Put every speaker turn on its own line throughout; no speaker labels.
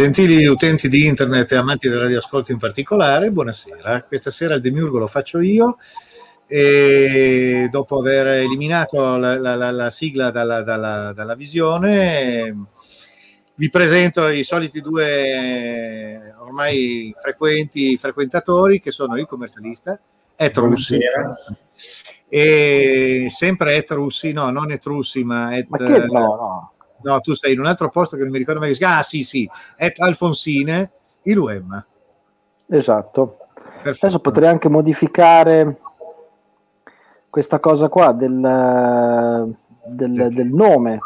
Gentili utenti di internet e amanti del radioascolto in particolare, buonasera. Questa sera il demiurgo lo faccio io e dopo aver eliminato la, la- la- la sigla dalla, dalla- dalla visione vi presento i soliti due ormai frequenti frequentatori che sono il commercialista Et Russi e sempre Et Russi, no, non Et Russi ma Et...
Ma che no, no.
No, tu sei in un altro posto che non mi ricordo mai. Ah, sì, sì, Et Alfonsine, il UEM.
Esatto.
Perfetto.
Adesso potrei anche modificare questa cosa qua del, del- del nome.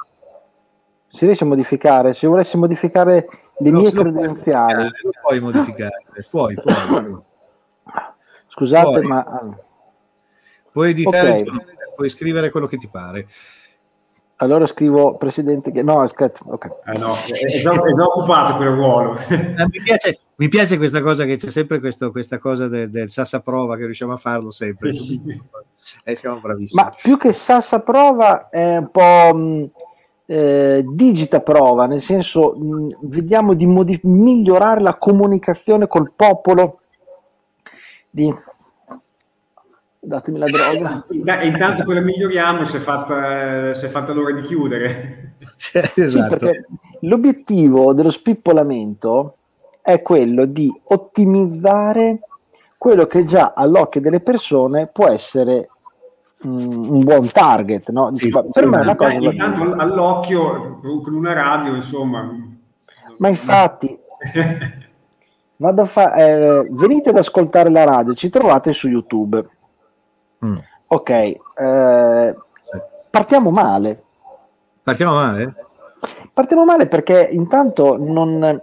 Si riesce a modificare? Se volessi modificare le
Lo-
mie
puoi
credenziali,
Lo puoi modificare, puoi, puoi.
scusate,
Puoi.
ma
Puoi editare,
Ok.
il tuo nome, puoi scrivere quello che ti pare.
Allora scrivo presidente che no, aspetta, ok.
Eh no, è, già, è già occupato quel ruolo.
Eh, mi, piace, mi piace questa cosa che c'è sempre questo- questa cosa del, del Sassa Prova che riusciamo a farlo sempre.
Sì.
Eh, siamo bravissimi.
Ma più che Sassa prova è un po' mh, eh, digita prova, nel senso mh, vediamo di modi- migliorare la comunicazione col popolo. Di... Datemi la droga.
Intanto quello miglioriamo si è fatta, si è fatta l'ora di chiudere.
Cioè,
Sì,
esatto.
perché l'obiettivo dello spippolamento è quello di ottimizzare quello che già all'occhio delle persone può essere mm, un buon target. No?
Sì,
ma per me è una cosa va
intanto
bene.
all'occhio con una radio, insomma.
Ma infatti, vado a fa- eh, venite ad ascoltare la radio, ci trovate su YouTube.
Mm.
Ok, eh, partiamo male.
Partiamo male?
Partiamo male perché intanto non,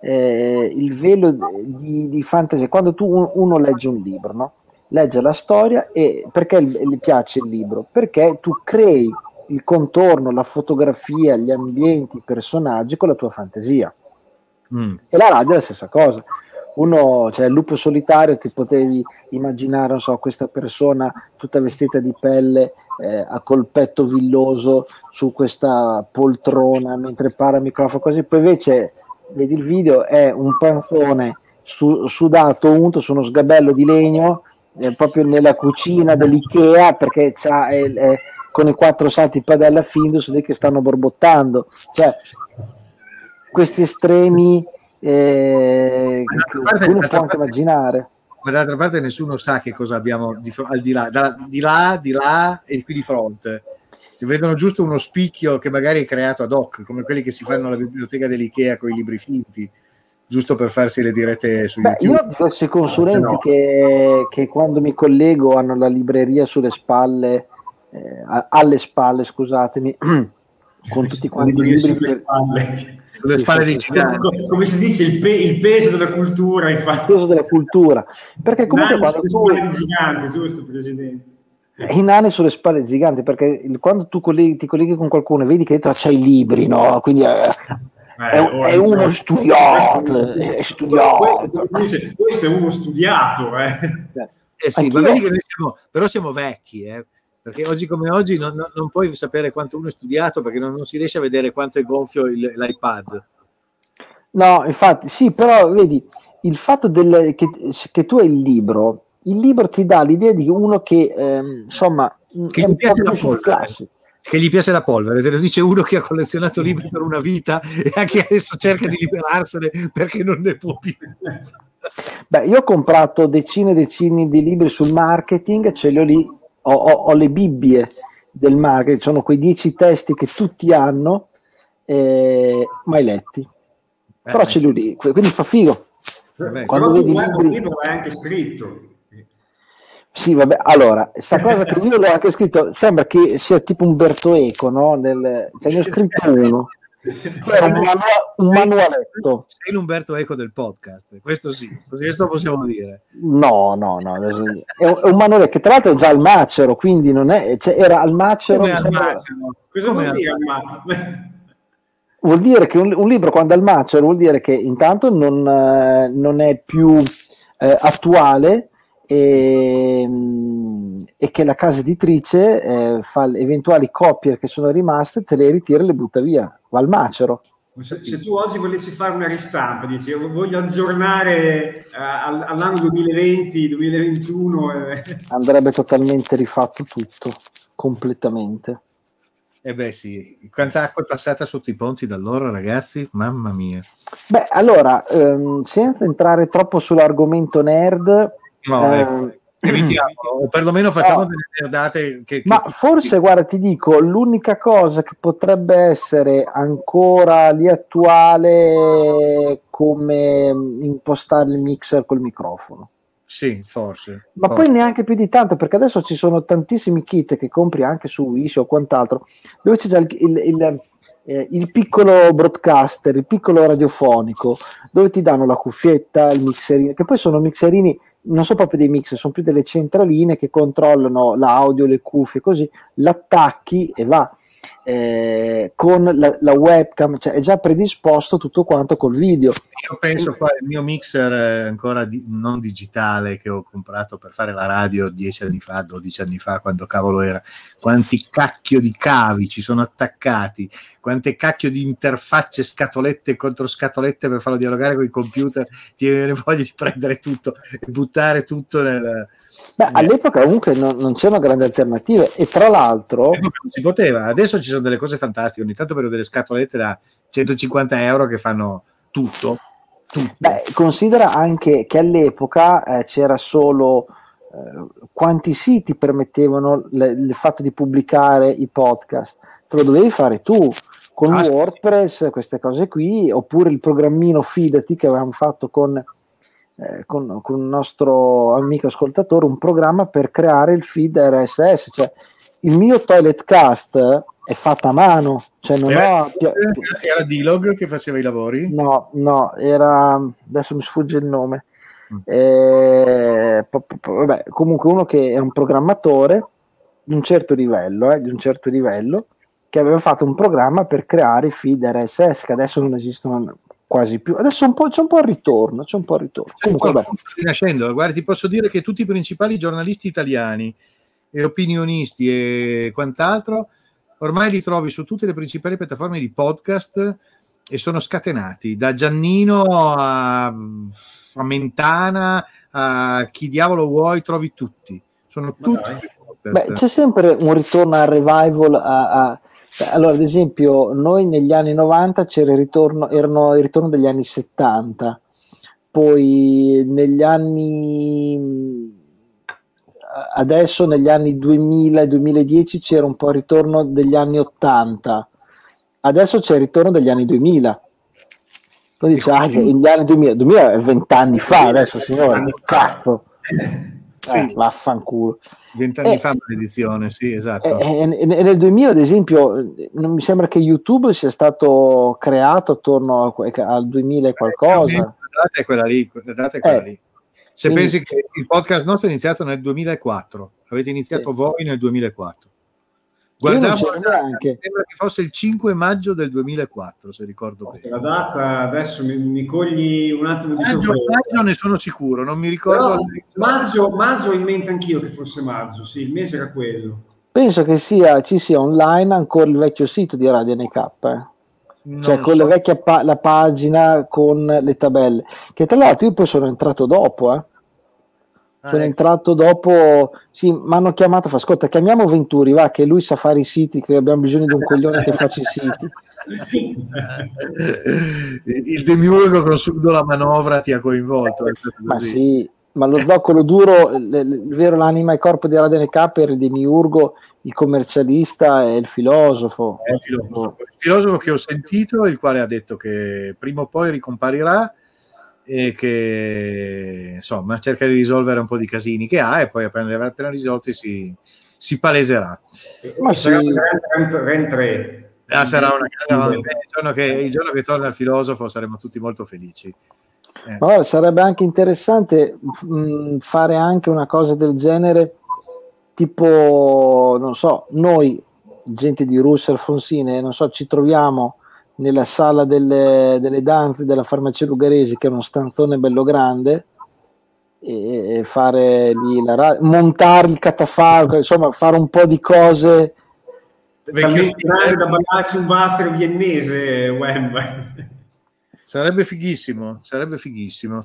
eh, il velo di, di fantasy, quando tu un- uno legge un libro, no? legge la storia e perché gli gli piace il libro? Perché tu crei il contorno, la fotografia, gli ambienti, i personaggi con la tua fantasia.
Mm.
E la radio è la stessa cosa. Uno, cioè il lupo solitario, ti potevi immaginare, non so, questa persona tutta vestita di pelle, eh, a col petto villoso su questa poltrona mentre parla al microfono, così. Poi invece vedi il video, è un panzone su- sudato, unto su uno sgabello di legno, eh, proprio nella cucina dell'Ikea, perché c'ha, è- è- con i quattro salti padella Findus lì che stanno borbottando. Cioè, questi estremi eh, che
parte-
uno può anche
parte-
immaginare.
Ma d'altra parte nessuno sa che cosa abbiamo di, al di là, da- di là, di là e qui di fronte. Si vedono giusto uno spicchio che magari è creato ad hoc, come quelli che si fanno alla biblioteca dell'Ikea con i libri finti, giusto per farsi le dirette su
Beh,
YouTube.
io ho diversi consulenti
No.
che, che quando mi collego hanno la libreria sulle spalle, eh, alle spalle, scusatemi, con tutti quanti i
Libri
libri.
sulle
per-
spalle.
Sulle spalle dei
sì,
giganti.
Co- Come si dice, il, pe- il peso della cultura,
il
infatti.
peso della cultura. Perché comunque quando
sulle
tu
spalle di giganti, giusto, Presidente?
i nani sulle spalle giganti, perché il- quando tu colleghi- ti colleghi con qualcuno e vedi che dentro c'è i libri, no? Quindi è, è,
Eh,
è uno studiato, è studiato.
Questo, questo è uno studiato, eh.
Eh sì, noi siamo, però siamo vecchi, eh, perché oggi come oggi non, non- puoi sapere quanto uno è studiato perché non, non si riesce a vedere quanto è gonfio il- l'iPad.
No, infatti, sì, però vedi, il fatto del- che, che tu hai il libro, il libro ti dà l'idea di uno che, ehm, insomma,
Che gli piace la polvere. Che gli piace la polvere, te lo dice uno che ha collezionato libri per una vita e anche adesso cerca di liberarsene perché non ne può più.
Beh, io ho comprato decine e decine di libri sul marketing, ce li ho lì, ho, ho- ho le bibbie del marketing, sono quei dieci testi che tutti hanno, eh, mai letti, però
Eh,
ce li ho lì, quindi fa figo.
Vabbè,
Quando
Però
vedi
guarda un
libri-
libro è anche scritto.
Sì, vabbè, allora, sta cosa che io l'ho anche scritto, sembra che sia tipo Umberto Eco, no? Nel, cioè, ne ho scritto uno. Era un, manua- un manualetto.
Sei l'Umberto Eco del podcast, questo sì, questo possiamo dire.
No, no, no, è un, è un manuale che tra l'altro è già al macero, quindi non è, cioè, era al macero.
Come al macero?
Cosa
Come
vuol dire al ma-
Vuol dire che un, un libro quando è al macero vuol dire che intanto non, eh, non è più eh, attuale e, mm, e che la casa editrice eh, fa le eventuali copie che sono rimaste, te le ritira e le butta via, va al macero.
Se, se tu oggi volessi fare una ristampa, dici "Io voglio aggiornare eh, all- all'anno 2020-2021, eh,
Andrebbe totalmente rifatto tutto, completamente.
Eh beh sì, quanta acqua è passata sotto i ponti da allora ragazzi, mamma mia.
Beh, allora, ehm, senza entrare troppo sull'argomento nerd,
No,
ehm,
ecco, evitiamolo, o perlomeno facciamo
no.
delle nerdate che... che-
Ma forse, guarda, ti dico, l'unica cosa che potrebbe essere ancora lì attuale come impostare il mixer col microfono.
Sì, forse.
Ma
forse.
poi neanche più di tanto, perché adesso ci sono tantissimi kit che compri anche su Wish o quant'altro, dove c'è già il, il- il, eh, il piccolo broadcaster, il piccolo radiofonico, dove ti danno la cuffietta, il mixerino, che poi sono mixerini, non sono proprio dei mixer, sono più delle centraline che controllano l'audio, le cuffie, così, l'attacchi e va. Eh, con la, la webcam, cioè è già predisposto tutto quanto col video.
Io penso qua il mio mixer ancora di- non digitale che ho comprato per fare la radio 10 anni fa, 12 anni fa, quando cavolo era. Quanti cacchio di cavi ci sono attaccati, quante cacchio di interfacce, scatolette contro scatolette per farlo dialogare con i computer. Ti viene voglia di prendere tutto e buttare tutto nel...
Beh, all'epoca comunque non, non c'erano grandi alternative e tra l'altro...
Non si poteva. Adesso ci sono delle cose fantastiche. Ogni tanto vedo delle scatolette da 150 euro che fanno tutto. tutto.
Beh, considera anche che all'epoca eh, c'era solo eh, quanti siti permettevano le- il fatto di pubblicare i podcast. Te lo dovevi fare tu con
Ah, sì.
WordPress, queste cose qui, oppure il programmino Fidati che avevamo fatto con, eh, con, con un nostro amico ascoltatore, un programma per creare il feed RSS. Cioè, il mio Toilet Cast è fatta a mano, cioè non
Era,
ho... pia-
era D-Log che faceva i lavori?
No, no, era adesso mi sfugge il nome.
Mm.
Eh, po- po- po- vabbè, comunque uno che è un programmatore di un certo livello, eh, di un certo livello, che aveva fatto un programma per creare feed RSS che adesso non esistono quasi più. Adesso un c'è un po' il ritorno, c'è un po' il ritorno. Comunque, vabbè.
Guarda, ti posso dire che tutti i principali giornalisti italiani e opinionisti e quant'altro ormai li trovi su tutte le principali piattaforme di podcast e sono scatenati da Giannino a, a Mentana a chi diavolo vuoi, trovi tutti. Sono tutti.
Beh, c'è sempre un ritorno al revival. A, a- allora, ad esempio, noi negli anni 90 c'era il ritorno, erano il ritorno degli anni 70, poi negli anni adesso negli anni 2000 e 2010 c'era un po' il ritorno degli anni 80, adesso c'è il ritorno degli anni 2000. Poi dice, ah, gli anni 2000, 2000 è vent'anni fa adesso, signore, cazzo.
Sì.
Eh, vaffanculo.
Vent'anni
Eh,
fa maledizione, sì, esatto.
E, e- e nel 2000, ad esempio, eh, non mi sembra che YouTube sia stato creato attorno al 2000 e qualcosa.
La data è quella lì. È quella
Eh,
lì. Se
quindi-
pensi che il podcast nostro è iniziato nel 2004, avete iniziato
Sì.
voi nel 2004. Guardavo, sembra che fosse il 5 maggio del 2004, se ricordo bene.
La data adesso mi, mi cogli un attimo di
Maggio,
sorpresa.
maggio ne sono sicuro, non mi ricordo.
Maggio, maggio ho in mente anch'io che fosse maggio, sì, il mese era quello.
Penso che sia, ci sia online ancora il vecchio sito di Radio NK, eh.
Non
cioè con
so.
la vecchia pa- la pagina con le tabelle. Che tra l'altro io poi sono entrato dopo, eh.
Ah,
sono
ecco.
entrato dopo, sì, mi hanno chiamato, fa, ascolta, chiamiamo Venturi, va, che lui sa fare i siti, che abbiamo bisogno di un coglione che faccia i siti.
il demiurgo con subito la manovra ti ha coinvolto.
Ma sì, ma lo zoccolo duro, il vero l'anima e corpo di Radio NK era il demiurgo, il commercialista e il filosofo.
È il filosofo. Il filosofo che ho sentito, il quale ha detto che prima o poi ricomparirà e che insomma cerca di risolvere un po' di casini che ha e poi appena, appena risolti si, si paleserà.
Ma sarà sì. Ren 3.
Ah, sarà una grande il giorno, che, il giorno che torna il filosofo saremo tutti molto felici.
Eh. Ma sarebbe anche interessante mh, fare anche una cosa del genere, tipo, non so, noi, gente di Russo Alfonsine, non so, ci troviamo nella sala delle, delle danze della farmacia Lugaresi, che è uno stanzone bello grande, e fare lì la ra- montare il catafalco, insomma, fare un po' di cose.
Talmente da ballarci un buster viennese, Wemba.
Sarebbe fighissimo, sarebbe fighissimo.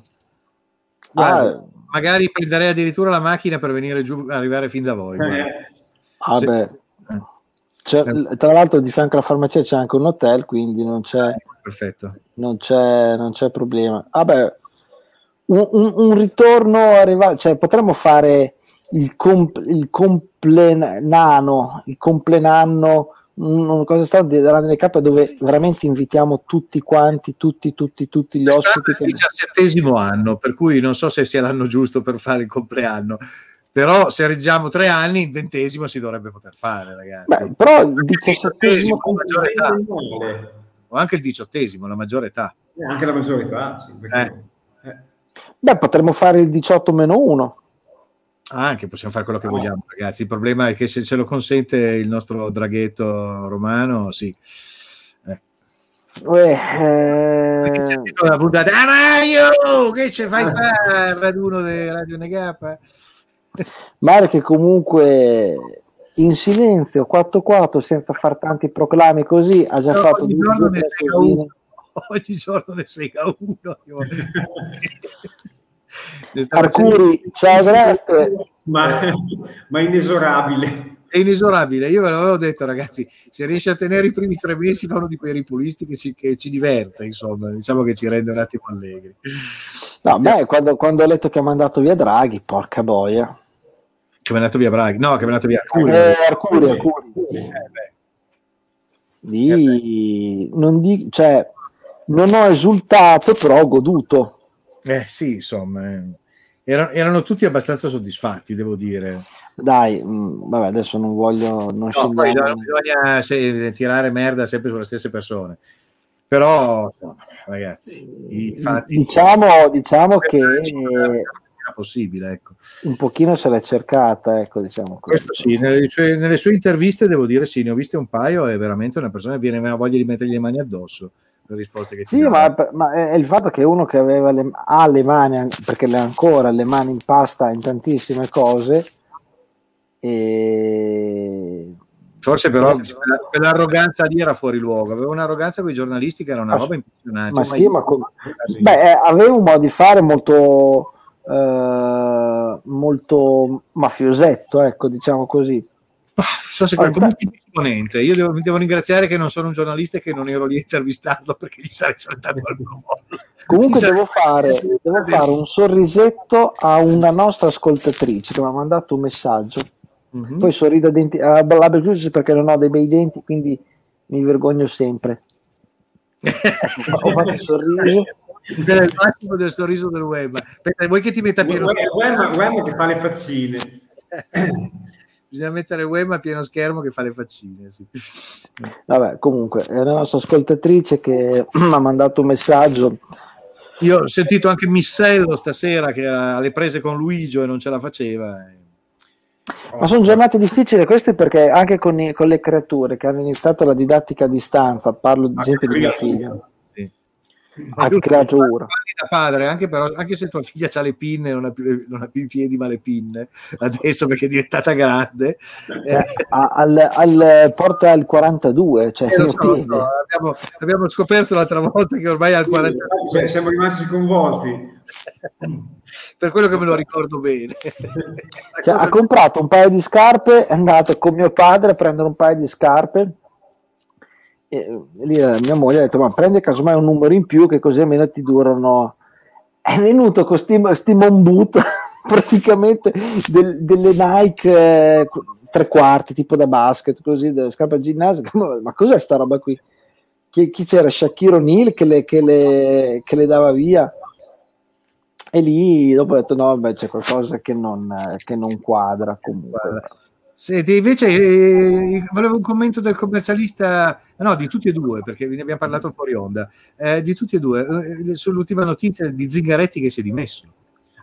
Guarda, ah, magari prenderei addirittura la macchina per venire giù, arrivare fin da voi.
Eh. Vabbè. Ah, eh. tra l'altro di fianco alla farmacia c'è anche un hotel, quindi non c'è,
Perfetto.
Non c'è, non c'è problema. Vabbè, un, un, un ritorno arrivato, cioè potremmo fare il, comp- il complenano, il complenanno una cosa strana della NK dove veramente invitiamo tutti quanti, tutti, tutti, tutti gli ospiti. È
il diciassettesimo anno, per cui non so se sia l'anno giusto per fare il compleanno. Però se reggiamo tre anni, il ventesimo si dovrebbe poter fare, ragazzi.
Beh, però il diciassettesimo
o anche il diciottesimo, la maggiore età.
Anche la maggiore età, sì,
perché... eh. Beh, potremmo fare il 18 meno 1.
Ah, anche possiamo fare quello che vogliamo, ragazzi. Il problema è che se ce lo consente il nostro draghetto romano, sì.
Eh. Uè, eh...
sentito la puntata, ah Mario, che ci fai fare raduno di Radio Negapa?
Mario che comunque in silenzio 4-4 senza far tanti proclami così ha già no, fatto ogni giorno,
ne sei ogni giorno ne sei a uno
Arcuri, ciao, grazie.
Ma, ma inesorabile.
È inesorabile. Io ve l'avevo detto, ragazzi, se riesce a tenere i primi tre mesi fa uno di quei ripulisti che ci, che ci diverte, insomma, diciamo che ci rende un attimo allegri.
No, beh, quando, quando ho letto che ha mandato via Draghi, porca boia.
Che mi ha mandato via Draghi? No, che ha mandato via Arcuri.
Eh, Arcuri, Arcuri. Eh, Lì, non, di, cioè, non ho esultato, però ho goduto.
Eh sì, insomma, eh. erano, erano, tutti abbastanza soddisfatti, devo dire.
Dai, mh, mm, vabbè, adesso non voglio... Non no,
poi non bisogna se, tirare merda sempre sulle stesse persone. Però, ragazzi, i fatti...
Diciamo, diciamo che...
possibile, ecco.
Un pochino se l'è cercata, ecco, diciamo.
Questo sì, nelle sue, nelle sue interviste devo dire sì, ne ho viste un paio e veramente una persona viene a voglia di mettergli le mani addosso le risposte che ti
Sì, ma, ma, è il fatto che uno che aveva le, ha le mani, perché le ha ancora le mani in pasta in tantissime cose, e...
Forse però per l'arroganza lì era fuori luogo, aveva un'arroganza con i giornalisti che era una roba impressionante.
Ma, sì, ma con... Beh, eh, aveva un modo di fare molto, eh, molto mafiosetto, ecco, diciamo così
so se qualcuno è esponente. Io devo, devo, ringraziare che non sono un giornalista e che non ero lì a intervistarlo perché gli sarei saltato al modo.
Comunque devo fare, devo fare, un sorrisetto a una nostra ascoltatrice che mi ha mandato un messaggio. Mm-hmm. Poi sorrido a denti, a labbra chiuse perché non ho dei bei denti, quindi mi vergogno sempre. ho fatto il sorriso.
È il massimo del sorriso del web. Aspetta, vuoi che ti metta pieno?
Web, web che fa le faccine.
bisogna mettere Wem a pieno schermo che fa le faccine. Sì.
Vabbè, comunque, è la nostra ascoltatrice che mi ha mandato un messaggio.
Io ho sentito anche Missello stasera che era alle prese con Luigi e non ce la faceva.
Ma sono giornate difficili queste perché anche con, i, con, le creature che hanno iniziato la didattica a distanza, parlo ad esempio di mia figlia
a creatura. Da padre, anche, però, anche, se tua figlia ha le pinne, non ha, più, non ha più i piedi ma le pinne, adesso perché è diventata grande.
Eh, al, al, porta al 42, cioè eh, so,
no, abbiamo, abbiamo, scoperto l'altra volta che ormai al 42.
Siamo rimasti sconvolti.
per quello che me lo ricordo bene.
Cioè, ha comprato un paio di scarpe, è andato con mio padre a prendere un paio di scarpe. E lì mia moglie ha detto ma prendi casomai un numero in più che così almeno ti durano. È venuto con sti, mon boot praticamente del, delle Nike eh, tre quarti tipo da basket così delle scarpe ginnasiche ma, ma cos'è sta roba qui? Chi, chi c'era? Shakiro O'Neal che le, che, le, che le dava via E lì dopo ho detto no, beh, c'è qualcosa che non, che non quadra comunque.
Senti, invece eh, volevo un commento del commercialista, no, di tutti e due, perché ne abbiamo parlato fuori onda, eh, di tutti e due, eh, sull'ultima notizia di Zingaretti che si è dimesso.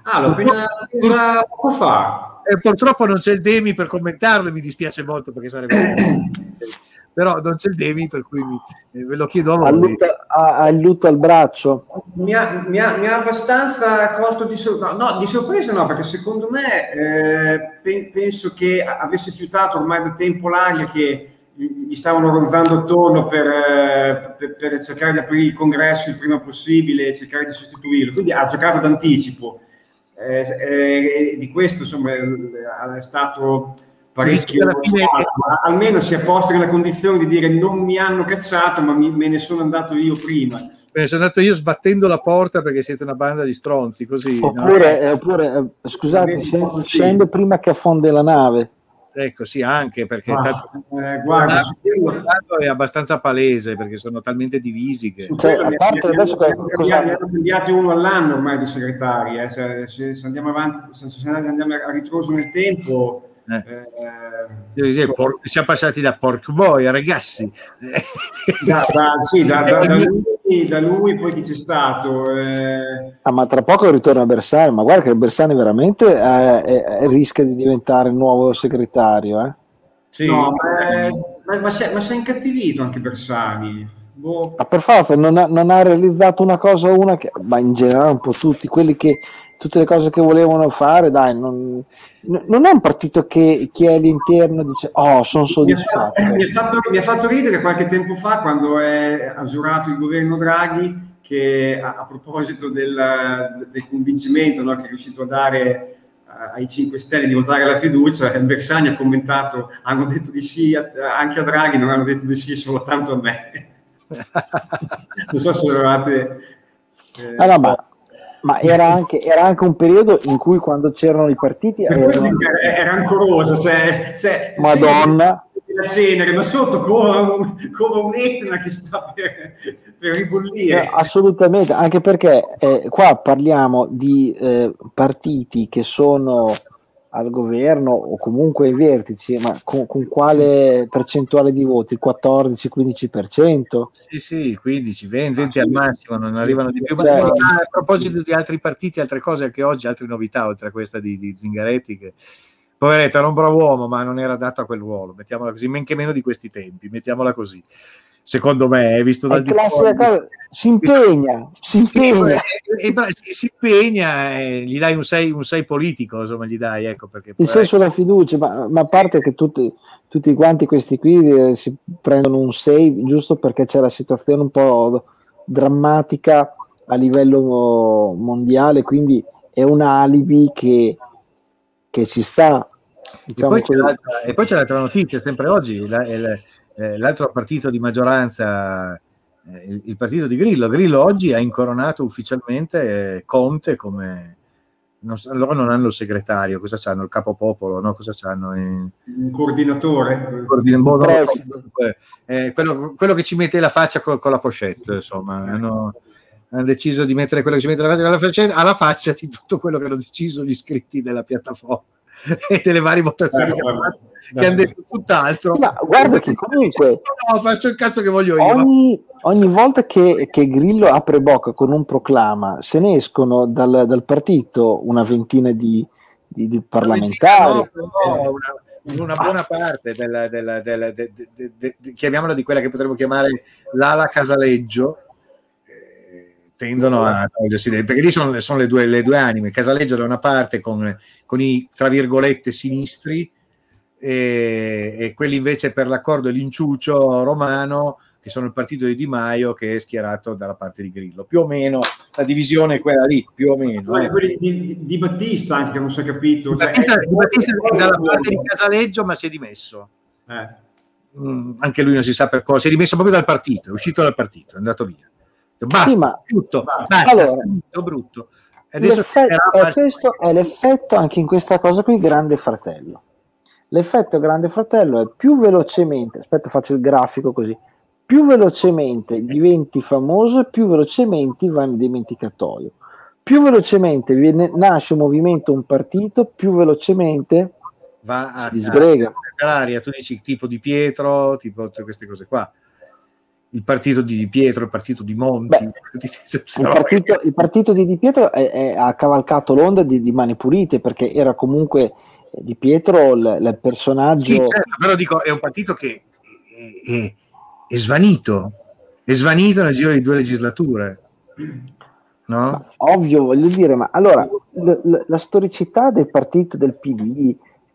Ah, l'ho appena appena poco fa.
Eh, purtroppo non c'è il Demi per commentarlo, mi dispiace molto perché sarebbe... però non c'è il Demi, per cui mi, eh, ve lo chiedo a voi.
Ha il lutto al braccio?
Mi ha, mi ha, mi ha abbastanza colto di sorpresa, no, no, di sorpresa no, perché secondo me eh, pe- penso che avesse fiutato ormai da tempo l'aria che gli stavano ronzando attorno per, eh, per, per, cercare di aprire il congresso il prima possibile e cercare di sostituirlo. Quindi ha giocato d'anticipo. Eh, eh, di questo insomma è stato parecchio, fine... almeno si è posto nella condizione di dire non mi hanno cacciato, ma mi, me ne sono andato io prima.
Me ne sono andato io sbattendo la porta perché siete una banda di stronzi, così.
Oppure, no? oppure eh, scusate, scendo, scendo prima che affonde la nave.
Ecco, sì, anche perché
ah, tanto, eh, guarda,
è abbastanza palese perché sono talmente divisi che...
Cioè, a parte
adesso ne hanno cambiati uno all'anno ormai di segretari, eh. cioè, se, se, andiamo avanti, se, se andiamo a ritroso nel tempo... Eh.
Eh, sì, sì, por- siamo passati da pork boy ragazzi
da, da, sì, da, da, lui, da, lui, poi chi c'è stato
eh... ah, ma tra poco ritorna Bersani ma guarda che Bersani veramente eh, rischia di diventare il nuovo segretario eh?
sì. no, ma, ma si è incattivito anche Bersani
boh. ma per forza non ha, non ha realizzato una cosa una che ma in generale un po' tutti quelli che tutte le cose che volevano fare, dai, non, non è un partito che chi è all'interno dice oh sono soddisfatto.
Mi ha, fatto, mi ha fatto ridere qualche tempo fa quando è, giurato il governo Draghi che a, a proposito del, del convincimento no, che è riuscito a dare ai 5 Stelle di votare la fiducia, Bersani ha commentato, hanno detto di sì anche a Draghi, non hanno detto di sì soltanto a me. non so se eravate...
Eh, ah, no, ma ma era anche, era anche, un periodo in cui quando c'erano i partiti
erano... era ancoroso cioè, cioè,
Madonna.
la cenere ma sotto come, come un Etna che sta per, per ribollire.
Eh, assolutamente anche perché eh, qua parliamo di eh, partiti che sono al governo o comunque ai vertici, ma con, con quale percentuale di voti? 14-15%?
Sì, sì, 15, 20, 20 al massimo, non arrivano di più. Ma a proposito di altri partiti, altre cose anche oggi, altre novità, oltre a questa di, di Zingaretti, che poveretto era un bravo uomo, ma non era adatto a quel ruolo, mettiamola così, men che meno di questi tempi, mettiamola così secondo me, visto dal
di fuori, si impegna, si impegna.
E, e, si impegna e gli dai un 6 un sei politico, insomma, gli dai, ecco perché.
Il senso della fiducia, ma, ma, a parte che tutti, tutti quanti questi qui eh, si prendono un 6 giusto perché c'è la situazione un po' drammatica a livello mondiale, quindi è un alibi che, che ci sta.
Diciamo e, poi e, poi c'è l'altra notizia, sempre oggi, la, la, eh, l'altro partito di maggioranza, eh, il, il, partito di Grillo. Grillo oggi ha incoronato ufficialmente eh, Conte come... Non, loro non hanno il segretario, cosa hanno? Il capopopolo, no? Cosa hanno?
Un coordinatore.
Coordin- boh, no, eh, quello, quello, che ci mette la faccia con, con la pochette, insomma. Hanno, hanno deciso di mettere quello che ci mette la faccia alla, faccia alla faccia di tutto quello che hanno deciso gli iscritti della piattaforma e delle varie votazioni che, hanno, che hanno detto tutt'altro.
Ma guarda che comunque
no, faccio il cazzo che voglio io.
Ogni, ogni volta che, che, Grillo apre bocca con un proclama, se ne escono dal, dal partito una ventina di, di, di parlamentari. No,
no, una, una, buona parte della, della, della de, de, de, chiamiamola di quella che potremmo chiamare l'ala casaleggio tendono a togliersi perché lì sono, sono le, due, le, due, anime Casaleggio da una parte con, con i tra virgolette sinistri e, e, quelli invece per l'accordo l'inciuccio romano che sono il partito di Di Maio che è schierato dalla parte di Grillo più o meno la divisione è quella lì più o meno
eh. quelli di, di, di, Battista anche che non si è capito
di Battista, cioè, di Battista è dalla parte di Casaleggio ma si è dimesso
eh.
Mm, anche lui non si sa per cosa si è dimesso proprio dal partito è uscito dal partito è andato via Basta, sì, ma, tutto, basta, allora, brutto.
L'effetto, è questo è l'effetto anche in questa cosa qui, Grande Fratello. L'effetto Grande Fratello è più velocemente, aspetta faccio il grafico così, più velocemente diventi famoso più velocemente vai nel dimenticatoio. più velocemente viene, nasce un movimento, un partito, più velocemente
Va a,
disgrega.
per aria, tu dici tipo di Pietro, tipo tutte queste cose qua. Il partito di Di Pietro, il partito di Monti.
Beh, Il partito, il partito di Di Pietro è- è- ha cavalcato l'onda di, di Mani Pulite perché era comunque eh, Di Pietro il, il personaggio.
Sì, certo, però dico, è un partito che è, è- è svanito, è svanito nel giro di due legislature. No?
Ma ovvio, voglio dire, ma allora l- l- la storicità del partito del PD,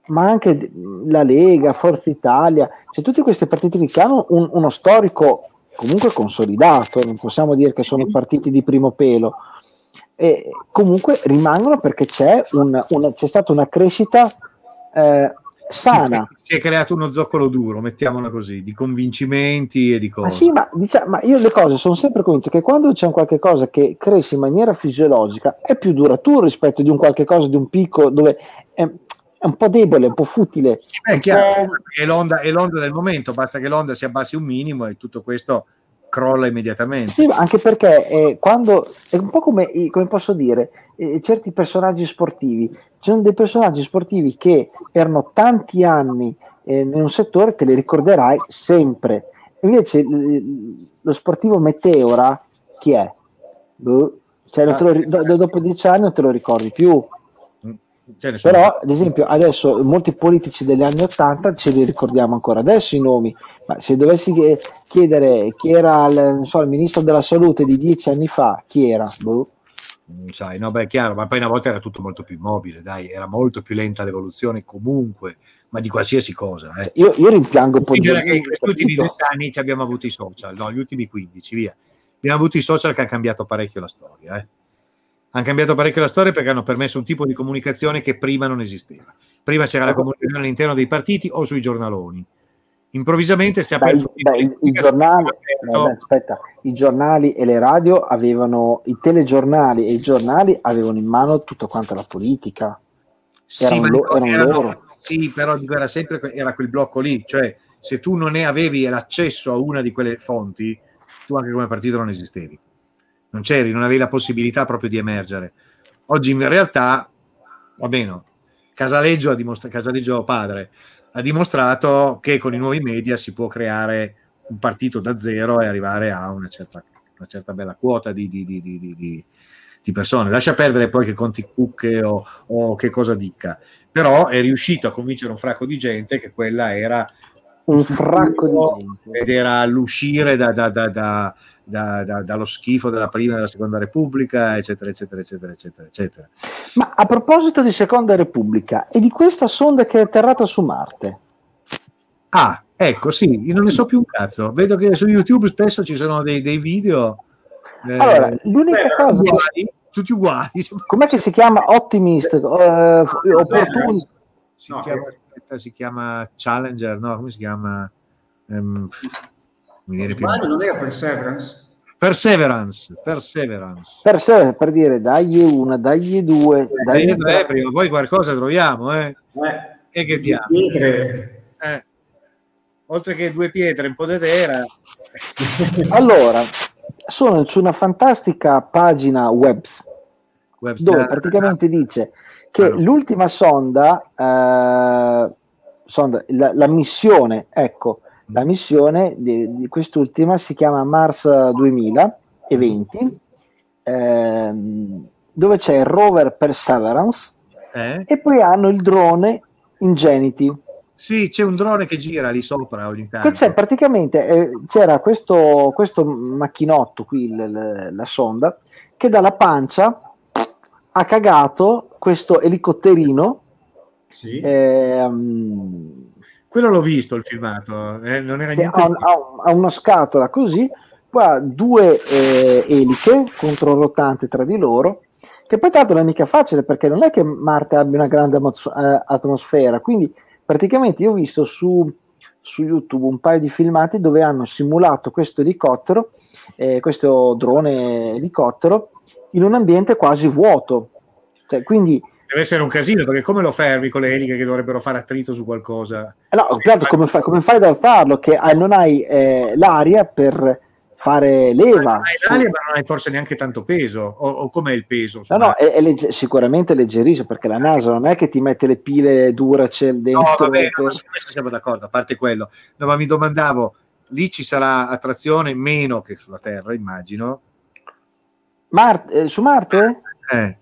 ma anche la Lega, Forza Italia, cioè tutti questi partiti che hanno un- uno storico comunque consolidato, non possiamo dire che sono partiti di primo pelo, e comunque rimangono perché c'è, un- una- c'è stata una crescita eh, sana.
Si è creato uno zoccolo duro, mettiamola così, di convincimenti e di
Ma
cose.
sì, ma, diciamo, ma io le cose sono sempre convinto che quando c'è un qualche cosa che cresce in maniera fisiologica è più duraturo rispetto di un qualche cosa di un picco dove è, è un po' debole, un po' futile.
Beh, è chiaro, è l'onda, è l'onda del momento, basta che l'onda si abbassi un minimo e tutto questo crolla immediatamente.
Sì, anche perché eh, quando è un po' come, come posso dire, eh, certi personaggi sportivi, ci sono dei personaggi sportivi che erano tanti anni eh, in un settore che li ricorderai sempre. Invece l- lo sportivo meteora chi è? Boh. Cioè, te lo dopo dieci anni non te lo ricordi più. Però, ad esempio, adesso molti politici degli anni Ottanta ce li ricordiamo ancora adesso i nomi, ma se dovessi chie- chiedere chi era il, non so, il ministro della salute di dieci anni fa, chi era? Boh.
Sai, no, beh, è chiaro, ma poi una volta era tutto molto più immobile, dai, era molto più lenta l'evoluzione comunque, ma di qualsiasi cosa. Eh.
Io, io rimpiango
Considera
Poggiolini,
che negli ultimi
capito?
vent'anni ci abbiamo avuto i social, no, gli ultimi 15, via. Abbiamo avuto i social che hanno cambiato parecchio la storia. Eh. Hanno cambiato parecchio la storia perché hanno permesso un tipo di comunicazione che prima non esisteva. Prima c'era la comunicazione all'interno dei partiti o sui giornaloni. Improvvisamente si è
Beh,
aperto
il- beh, il- giornale, no, beh, aspetta, i giornali e le radio avevano, i telegiornali e i giornali avevano in mano tutta quanta la politica.
Sì,
erano
ma
lo- erano
erano-
loro.
sì, però era sempre era quel blocco lì, cioè se tu non ne avevi l'accesso a una di quelle fonti, tu anche come partito non esistevi. Non c'eri, non avevi la possibilità proprio di emergere. Oggi in realtà, va bene, Casaleggio, ha dimostra- Casaleggio padre ha dimostrato che con i nuovi media si può creare un partito da zero e arrivare a una certa, una certa bella quota di, di- di- di- di- di- di persone. Lascia perdere poi che conti cucche o, o che cosa dica, però è riuscito a convincere un fracco di gente che quella era
Un fracco di gente.
ed era l'uscire da- da- da- da- da- da- dallo schifo della prima e della seconda repubblica, eccetera, eccetera, eccetera, eccetera, eccetera.
Ma a proposito di Seconda Repubblica e di questa sonda che è atterrata su Marte,
Ah, ecco, sì, io non ne so più un cazzo. Vedo che su YouTube spesso ci sono dei, dei video. eh,
allora l'unica
beh,
cosa che,
uguali, tutti uguali.
com'è che si chiama Optimist? eh, f- opportun-
Si,
No,
chiama, si chiama Challenger, no, come si chiama? Ehm, mi viene più-
non era Perseverance?
Perseverance, Perseverance.
per, sé, per dire dagli una, dagli due,
Dai,
dagli
eh, prima o poi qualcosa troviamo, eh.
Eh,
E che diamo?
pietre.
Eh. Oltre che due pietre, un po' di terra.
Allora, sono su una fantastica pagina web
Webster-
dove praticamente dice che
no.
l'ultima sonda, eh, sonda la, la missione, ecco, la missione di, di quest'ultima si chiama Mars 2020, ehm, dove c'è il rover Perseverance
Eh?
e poi hanno il drone Ingenuity.
Sì, c'è un drone che gira lì sopra ogni tanto.
Che c'è praticamente eh, c'era questo, questo macchinotto qui, l- l- la sonda, che dalla pancia ha cagato questo elicotterino.
Sì.
ehm,
Quello l'ho visto il filmato, eh, non era niente.
ha, un- ha un- ha una scatola così, ha due eh, eliche controrotanti tra di loro, che poi tanto non è mica facile perché non è che Marte abbia una grande eh, atmosfera, quindi praticamente io ho visto su, su YouTube un paio di filmati dove hanno simulato questo elicottero, eh, questo drone elicottero, in un ambiente quasi vuoto. Cioè, quindi
Deve essere un casino, perché come lo fermi con le eliche che dovrebbero fare attrito su qualcosa?
Eh No, certo,
ma-
come, fai, come fai da farlo? Che non hai eh, l'aria per fare leva.
Hai l'aria, ma non hai forse neanche tanto peso. O, o com'è il peso?
No, no, è, è legge- sicuramente leggerissimo perché la NASA non è che ti mette le pile Duracell
No,
dentro.
vabbè, no, su questo siamo d'accordo, a parte quello. No, ma mi domandavo, lì ci sarà attrazione meno che sulla Terra, immagino.
Mar- eh, su Marte?
Eh,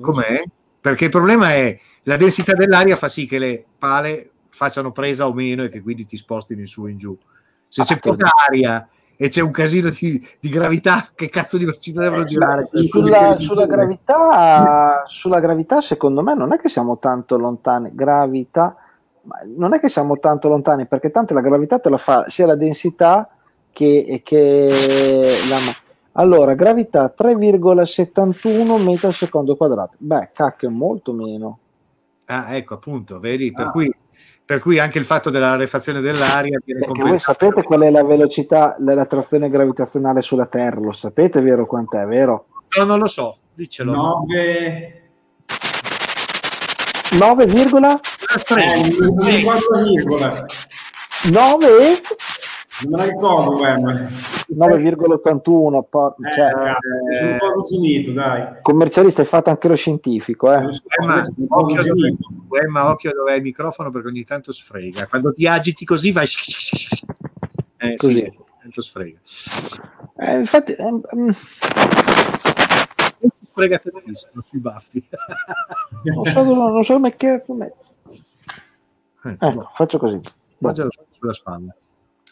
com'è? Perché il problema è la densità dell'aria fa sì che le pale facciano presa o meno e che quindi ti spostino in su e in giù. Se
Ah,
c'è poca aria e c'è un casino di, di gravità, che cazzo di velocità devono
Eh,
girare?
Sulla, sulla gravità, sulla gravità, secondo me, non è che siamo tanto lontani. Gravità, ma non è che siamo tanto lontani perché tanto la gravità te la fa sia la densità che, che la. Allora, gravità 3,71 metri al secondo quadrato. Beh, cacchio, molto meno.
Ah, ecco, appunto, vedi? Per,
Ah.
cui, per cui anche il fatto della rarefazione dell'aria viene
Perché voi
compensato.
sapete qual è la velocità dell'attrazione gravitazionale sulla Terra? Lo sapete, vero quant'è, vero?
No, non lo so, dicelo.
9
9,
eh, non mi ricordo la virgola
9
non me la ricordo guarda.
9,81 po-
Eh,
cioè,
eh, sono un po' arrugginito dai
commercialista hai fatto anche lo scientifico eh?
Sono po'
occhio, dove,
arrugginito.
Emma, occhio dove è il microfono perché ogni tanto sfrega. Quando ti agiti così vai... Eh,
Così.
sì, tanto sfrega.
Eh, infatti ehm, ehm,
Sfrega tantissimo sui baffi.
non so, non so come cazzo me-
Eh,
ecco faccio così
Appoggialo sulla spalla.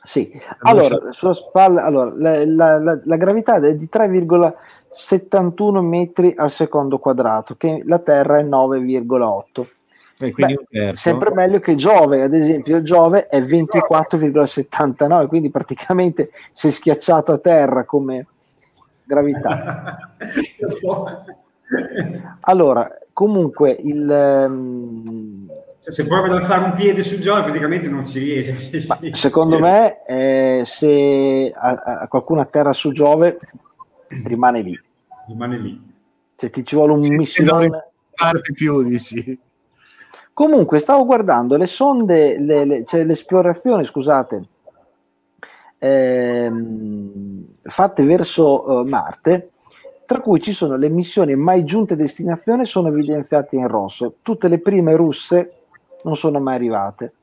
Sì, allora, sulla spalla, allora, la, la- la- la gravità è di 3,71 metri al secondo quadrato, che la Terra è 9,8.
E quindi
Beh. Sempre meglio che Giove, ad esempio, Giove è 24,79, quindi praticamente sei schiacciato a terra come gravità. Allora, comunque, il, ehm,
Cioè, se provi ad alzare un piede sul gioco praticamente non ci riesce sì, sì.
secondo me, eh, se a, a qualcuno atterra su Giove, rimane lì.
rimane lì
Cioè, ti ci vuole un
Sì,
missilone.
non Parte più di sì.
Comunque, stavo guardando le sonde, le, le- cioè le esplorazioni, scusate, ehm, fatte verso eh, Marte, tra cui ci sono le missioni mai giunte a destinazione, sono evidenziate in rosso. Tutte le prime russe non sono mai arrivate.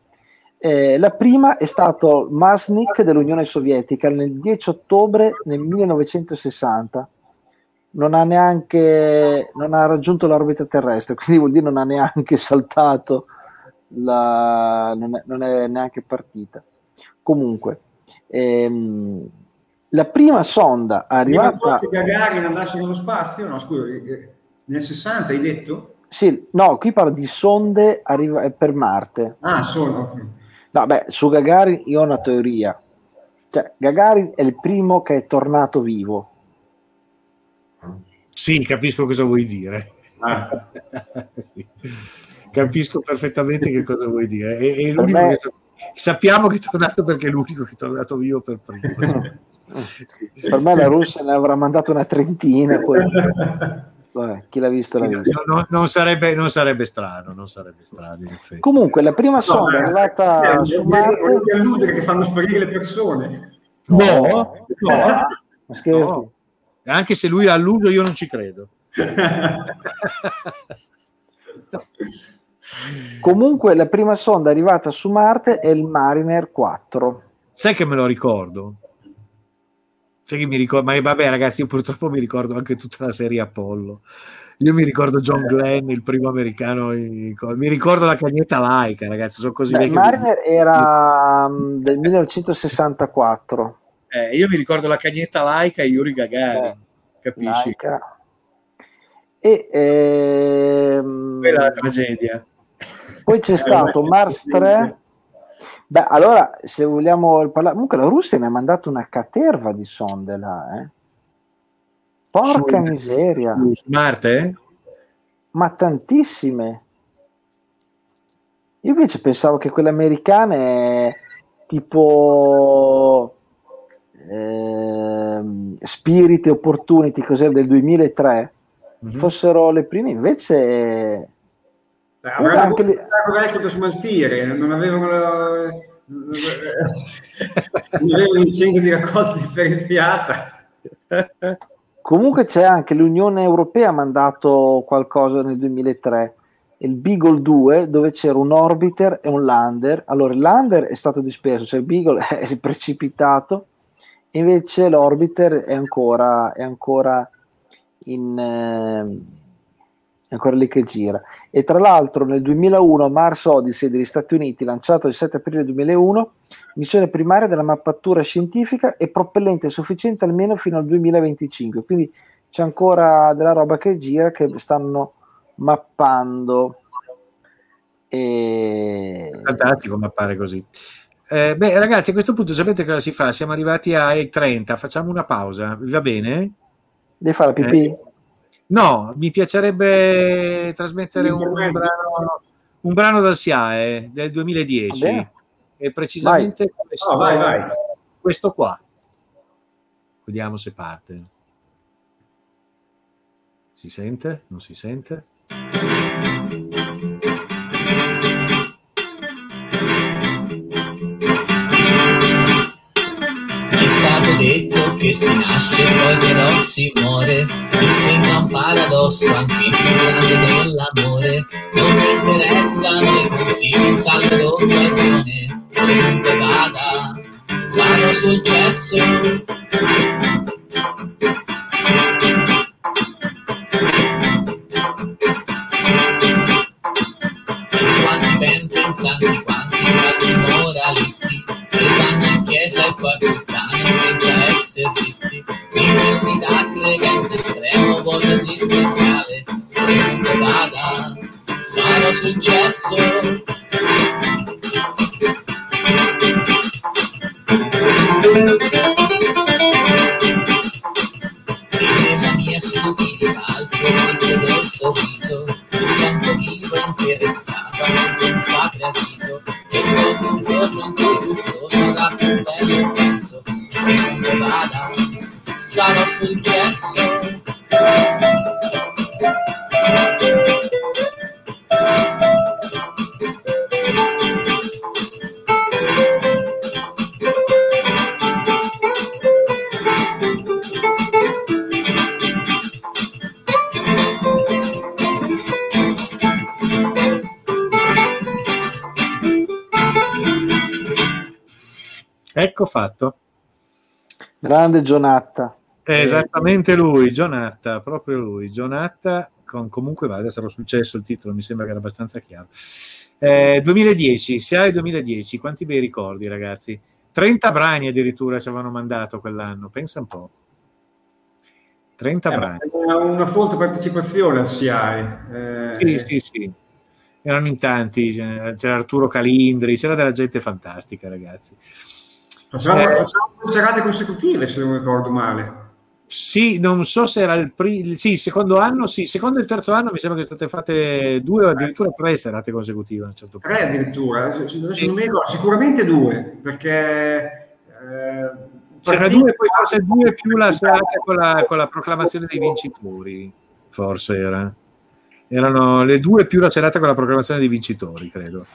Eh, la prima è stato Masnik dell'Unione Sovietica nel 10 ottobre nel 1960. Non ha neanche non ha raggiunto l'orbita terrestre, quindi vuol dire non ha neanche saltato, la, non, è, non è neanche partita. Comunque, ehm, la prima sonda arrivata.
che Gagarin andasse nello spazio no scusa eh, nel 60 hai detto?
Sì, no, qui parlo di sonde arriva- per Marte.
ah sono
No, beh, su Gagarin io ho una teoria. Cioè, Gagarin è il primo che è tornato vivo.
Sì, capisco cosa vuoi dire.
Ah.
Sì. Capisco perfettamente che cosa vuoi dire. E, e
Per
l'unico
me-
che- sappiamo che è tornato perché è l'unico che è tornato vivo per primo. Sì.
Per me la Russia ne avrà mandato una trentina. Poi... Vabbè, chi l'ha visto l'ha
Sì,
visto.
no, no, non, sarebbe, non sarebbe strano, non sarebbe strano in effetti.
Comunque, la prima sonda è arrivata
Eh,
su
volete
Marte.
alludere che fanno sparire le persone
No,
No,
no,
ma scherzi.
no. Anche se lui l'ha alluso, io non ci credo.
Comunque, la prima sonda arrivata su Marte è il Mariner 4.
Sai che me lo ricordo? Sai che mi ricordo? Ma vabbè, ragazzi, io purtroppo mi ricordo anche tutta la serie Apollo. Io mi ricordo John Glenn, il primo americano. Mi ricordo la cagnetta laica, ragazzi. Sono così
Beh,
vecchio.
Mariner era mm, del 1964.
Eh, io mi ricordo la cagnetta laica e Yuri Gagarin.
Eh,
capisci?
Laika. E ehm,
Quella è la tragedia.
poi c'è stato Mars 3. Beh, allora, se vogliamo parlare, comunque la Russia ne ha mandato una caterva di sonde là, eh. Porca
Su-
miseria,
Su Marte?
ma tantissime. Io invece pensavo che quelle americane, tipo ehm, Spirit Opportunity, cos'è del 2003,
Mhm.
fossero le prime, invece
Beh, avranno
anche
vecchio da smaltire non avevano la- un incendio di raccolta differenziata.
Comunque c'è anche l'Unione Europea ha mandato qualcosa nel 2003, il Beagle 2, dove c'era un orbiter e un lander. Allora il lander è stato disperso, cioè il Beagle è precipitato, invece l'orbiter è ancora, è ancora in... Eh, è ancora lì che gira. E tra l'altro nel 2001 Mars Odyssey degli Stati Uniti, lanciato il 7 aprile 2001, missione primaria della mappatura scientifica e propellente sufficiente almeno fino al 2025. Quindi c'è ancora della roba che gira che stanno mappando. E...
Fantastico mappare così. Eh, beh, ragazzi, a questo punto sapete cosa si fa? Siamo arrivati a 30, facciamo una pausa, vi va bene?
Devi fare la pipì?
Eh? No, mi piacerebbe trasmettere un, un, brano, un brano dal SIAE del 2010 Vabbè. e precisamente
vai. Questo, oh, vai, vai.
questo qua. Vediamo se parte. Si sente? Non si sente?
Che si nasce e poi però si muore mi sembra un paradosso anche il più grande dell'amore. Non mi interessano i consigli, salve l'occasione. Ovunque vada, sarò successo. Quanti ben pensanti, quanti facci moralisti, che vanno in chiesa e poi senza essere visti. L'infermità credente estremo, voto esistenziale, ovunque vada, sarà successo. nella mia stupida alzo il del sorriso mi sento vivo interessato senza preavviso e sono un giorno in cui tutto sarà più bello quando vada sarà successo
Ecco fatto.
Grande Gionatta.
È esattamente lui, Gionatta, proprio lui. Gionatta, con, comunque va, adesso era successo il titolo, mi sembra che era abbastanza chiaro. Eh, 2010, SIAE 2010, quanti bei ricordi ragazzi? 30 brani addirittura ci avevano mandato quell'anno, pensa un po'. 30
eh,
brani.
Una folta partecipazione al SIAE.
Eh... Sì, sì, sì. Erano in tanti, c'era Arturo Calindri, c'era della gente fantastica ragazzi.
Facevamo, eh, facevamo due serate consecutive, se non ricordo male.
Sì, non so se era il primo, sì, secondo anno, sì, secondo e il terzo anno mi sembra che state fatte due o addirittura tre serate consecutive. Certo
tre addirittura, sì. non mi ricordo, sicuramente due, perché...
Eh, C'era due, poi forse due più la serata con la, con la proclamazione dei vincitori, forse era. Erano le due più la serata con la proclamazione dei vincitori, credo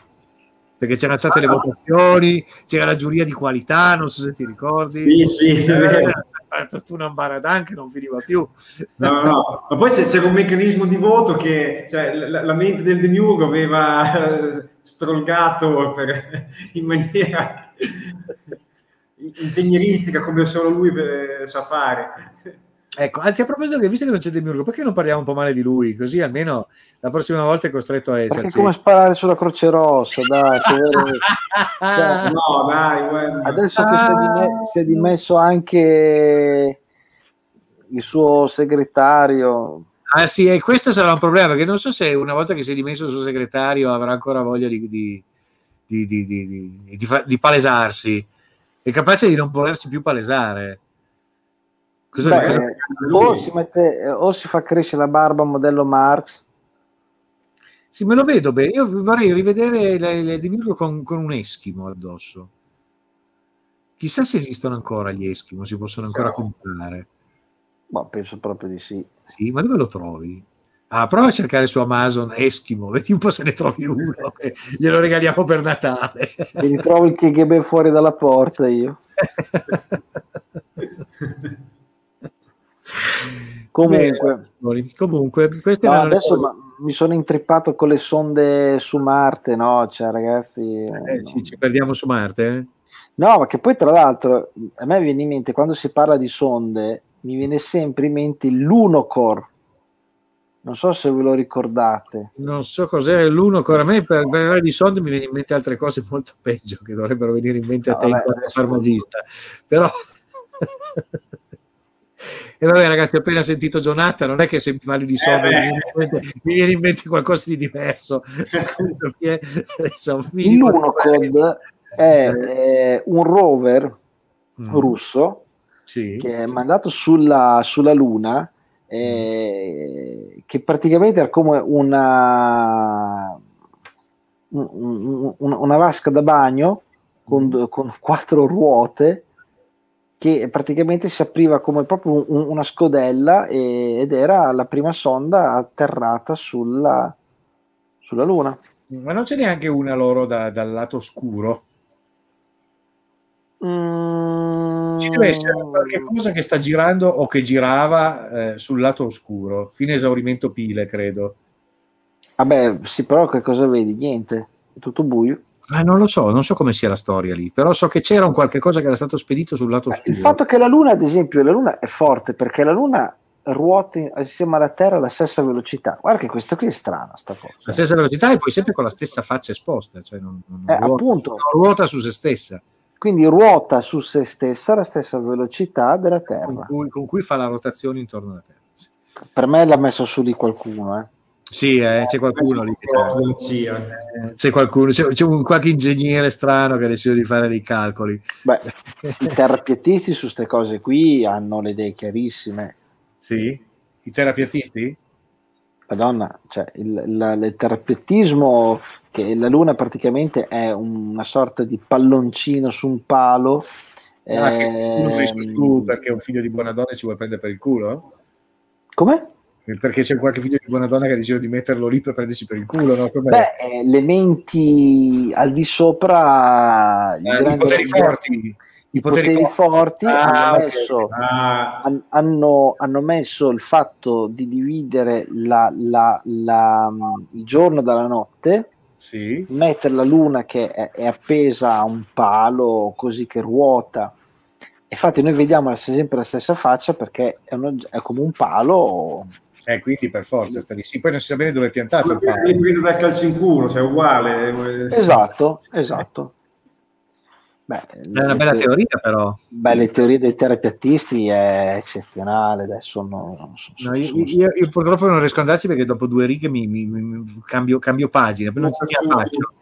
perché c'erano state le votazioni, c'era la giuria di qualità, non so se ti ricordi.
Sì, sì, è vero.
tu una baradan che non finiva più.
No, no, ma poi c'era un meccanismo di voto che cioè, la, la, mente del Demiurgo aveva strolgato per, in maniera ingegneristica come solo lui sa fare.
Ecco, anzi, a proposito che visto che non c'è Demiurgo, perché non parliamo un po' male di lui? Così almeno la prossima volta è costretto a essere.
Perché come sparare sulla Croce Rossa, dai.
cioè, no, dai, guarda.
Adesso che si è, dimesso, si è dimesso anche il suo segretario.
Ah sì, e questo sarà un problema, perché non so se una volta che si è dimesso il suo segretario avrà ancora voglia di, di, di, di palesarsi. È capace di non volersi più palesare
Cosa, Beh, cosa... O, si mette, o si fa crescere la barba modello Marx.
Sì, me lo vedo bene. Io vorrei rivedere le, le con, con un eschimo addosso. Chissà se esistono ancora gli eschimo, si possono ancora comprare.
Ma penso proprio di sì.
Sì, ma dove lo trovi? Ah, prova a cercare su Amazon Eskimo, vedi un po' se ne trovi uno, che glielo regaliamo per Natale.
Mi ritrovo il KGB fuori dalla porta io. Comunque,
Bene, comunque queste
no,
le
adesso ma- mi sono intrippato con le sonde su Marte, no? Cioè, ragazzi,
eh,
no.
ci, ci perdiamo su Marte. eh?
No, ma che poi tra l'altro a me viene in mente quando si parla di sonde, mi viene sempre in mente l'Unocore. Non so se ve lo ricordate.
Non so cos'è l'uno, ancora a me per parlare di sonde mi viene in mente altre cose molto peggio che dovrebbero venire in mente a
No,
te in
vabbè,
quanto
adesso-
farmacista. Però... E vabbè ragazzi, ho appena sentito Jonathan, non è che se mi parli di
Eh,
mi, viene in mente, mi viene in mente qualcosa di diverso. Scusami, eh. Adesso mi-
Il Lunocode è eh, un rover
Mm,
russo
Sì.
che è mandato sulla, sulla Luna, eh, che praticamente era come una, un- un- un- una vasca da bagno con, con quattro ruote che praticamente si apriva come proprio un- una scodella e- ed era la prima sonda atterrata sulla, sulla Luna.
Ma non c'è neanche una loro da- dal lato oscuro?
Mm,
Ci deve essere qualche cosa che sta girando o che girava eh, sul lato oscuro, fine esaurimento pile, credo.
Vabbè, sì, però che cosa vedi? Niente, è tutto buio.
Ah, non lo so, non so come sia la storia lì, però so che c'era un qualche cosa che era stato spedito sul lato
Eh,
oscuro.
Il fatto che la Luna, ad esempio, la Luna è forte perché la Luna ruota in- assieme alla Terra alla stessa velocità. Guarda che questa qui è strana, sta cosa.
la stessa velocità e poi sempre con la stessa faccia esposta, cioè non, non
Eh,
ruota,
appunto.
non ruota su se stessa,
Quindi ruota su se stessa alla stessa velocità della
con
Terra.
cui, con cui fa la rotazione intorno alla Terra. Sì,
Per me l'ha messo su lì qualcuno. Eh.
Sì, eh, c'è qualcuno lì. che c'è. Eh, C'è qualcuno, c'è, c'è un qualche ingegnere strano che ha deciso di fare dei calcoli.
Beh, i terrapiattisti su queste cose qui hanno le idee chiarissime.
Sì? I terapiatisti?
Madonna, cioè il, la- il terrapiattismo, che la Luna praticamente è una sorta di palloncino su un palo.
Ah, che uno
ehm,
messo su perché un figlio di buona donna ci vuole prendere per il culo?
Come?
Perché c'è qualche figlio di buona donna che deciso di metterlo lì per prendersi per il culo, no?
Beh, eh, le menti al di sopra, i
Eh, I
grandi-
poteri forti.
i poteri forti
Ah,
hanno, messo,
Ah,
han- hanno- hanno messo il fatto di dividere la- la- la- il giorno dalla notte,
Sì.
mettere la luna che è, è appesa a un palo così che ruota. Infatti, noi vediamo sempre la stessa faccia perché è, un ogge- è come un palo.
Eh, quindi per forza sta lì. Sì, poi non si sa bene dove è piantato il palo.
in culo, cioè uguale.
Esatto, esatto. Beh,
È una bella
le-
teoria, però.
Beh, le teorie dei terapiattisti è eccezionale. Adesso no,
No, io, io- io purtroppo non riesco ad andarci perché dopo due righe mi, mi- mi- cambio, cambio pagina. Non ce la faccio.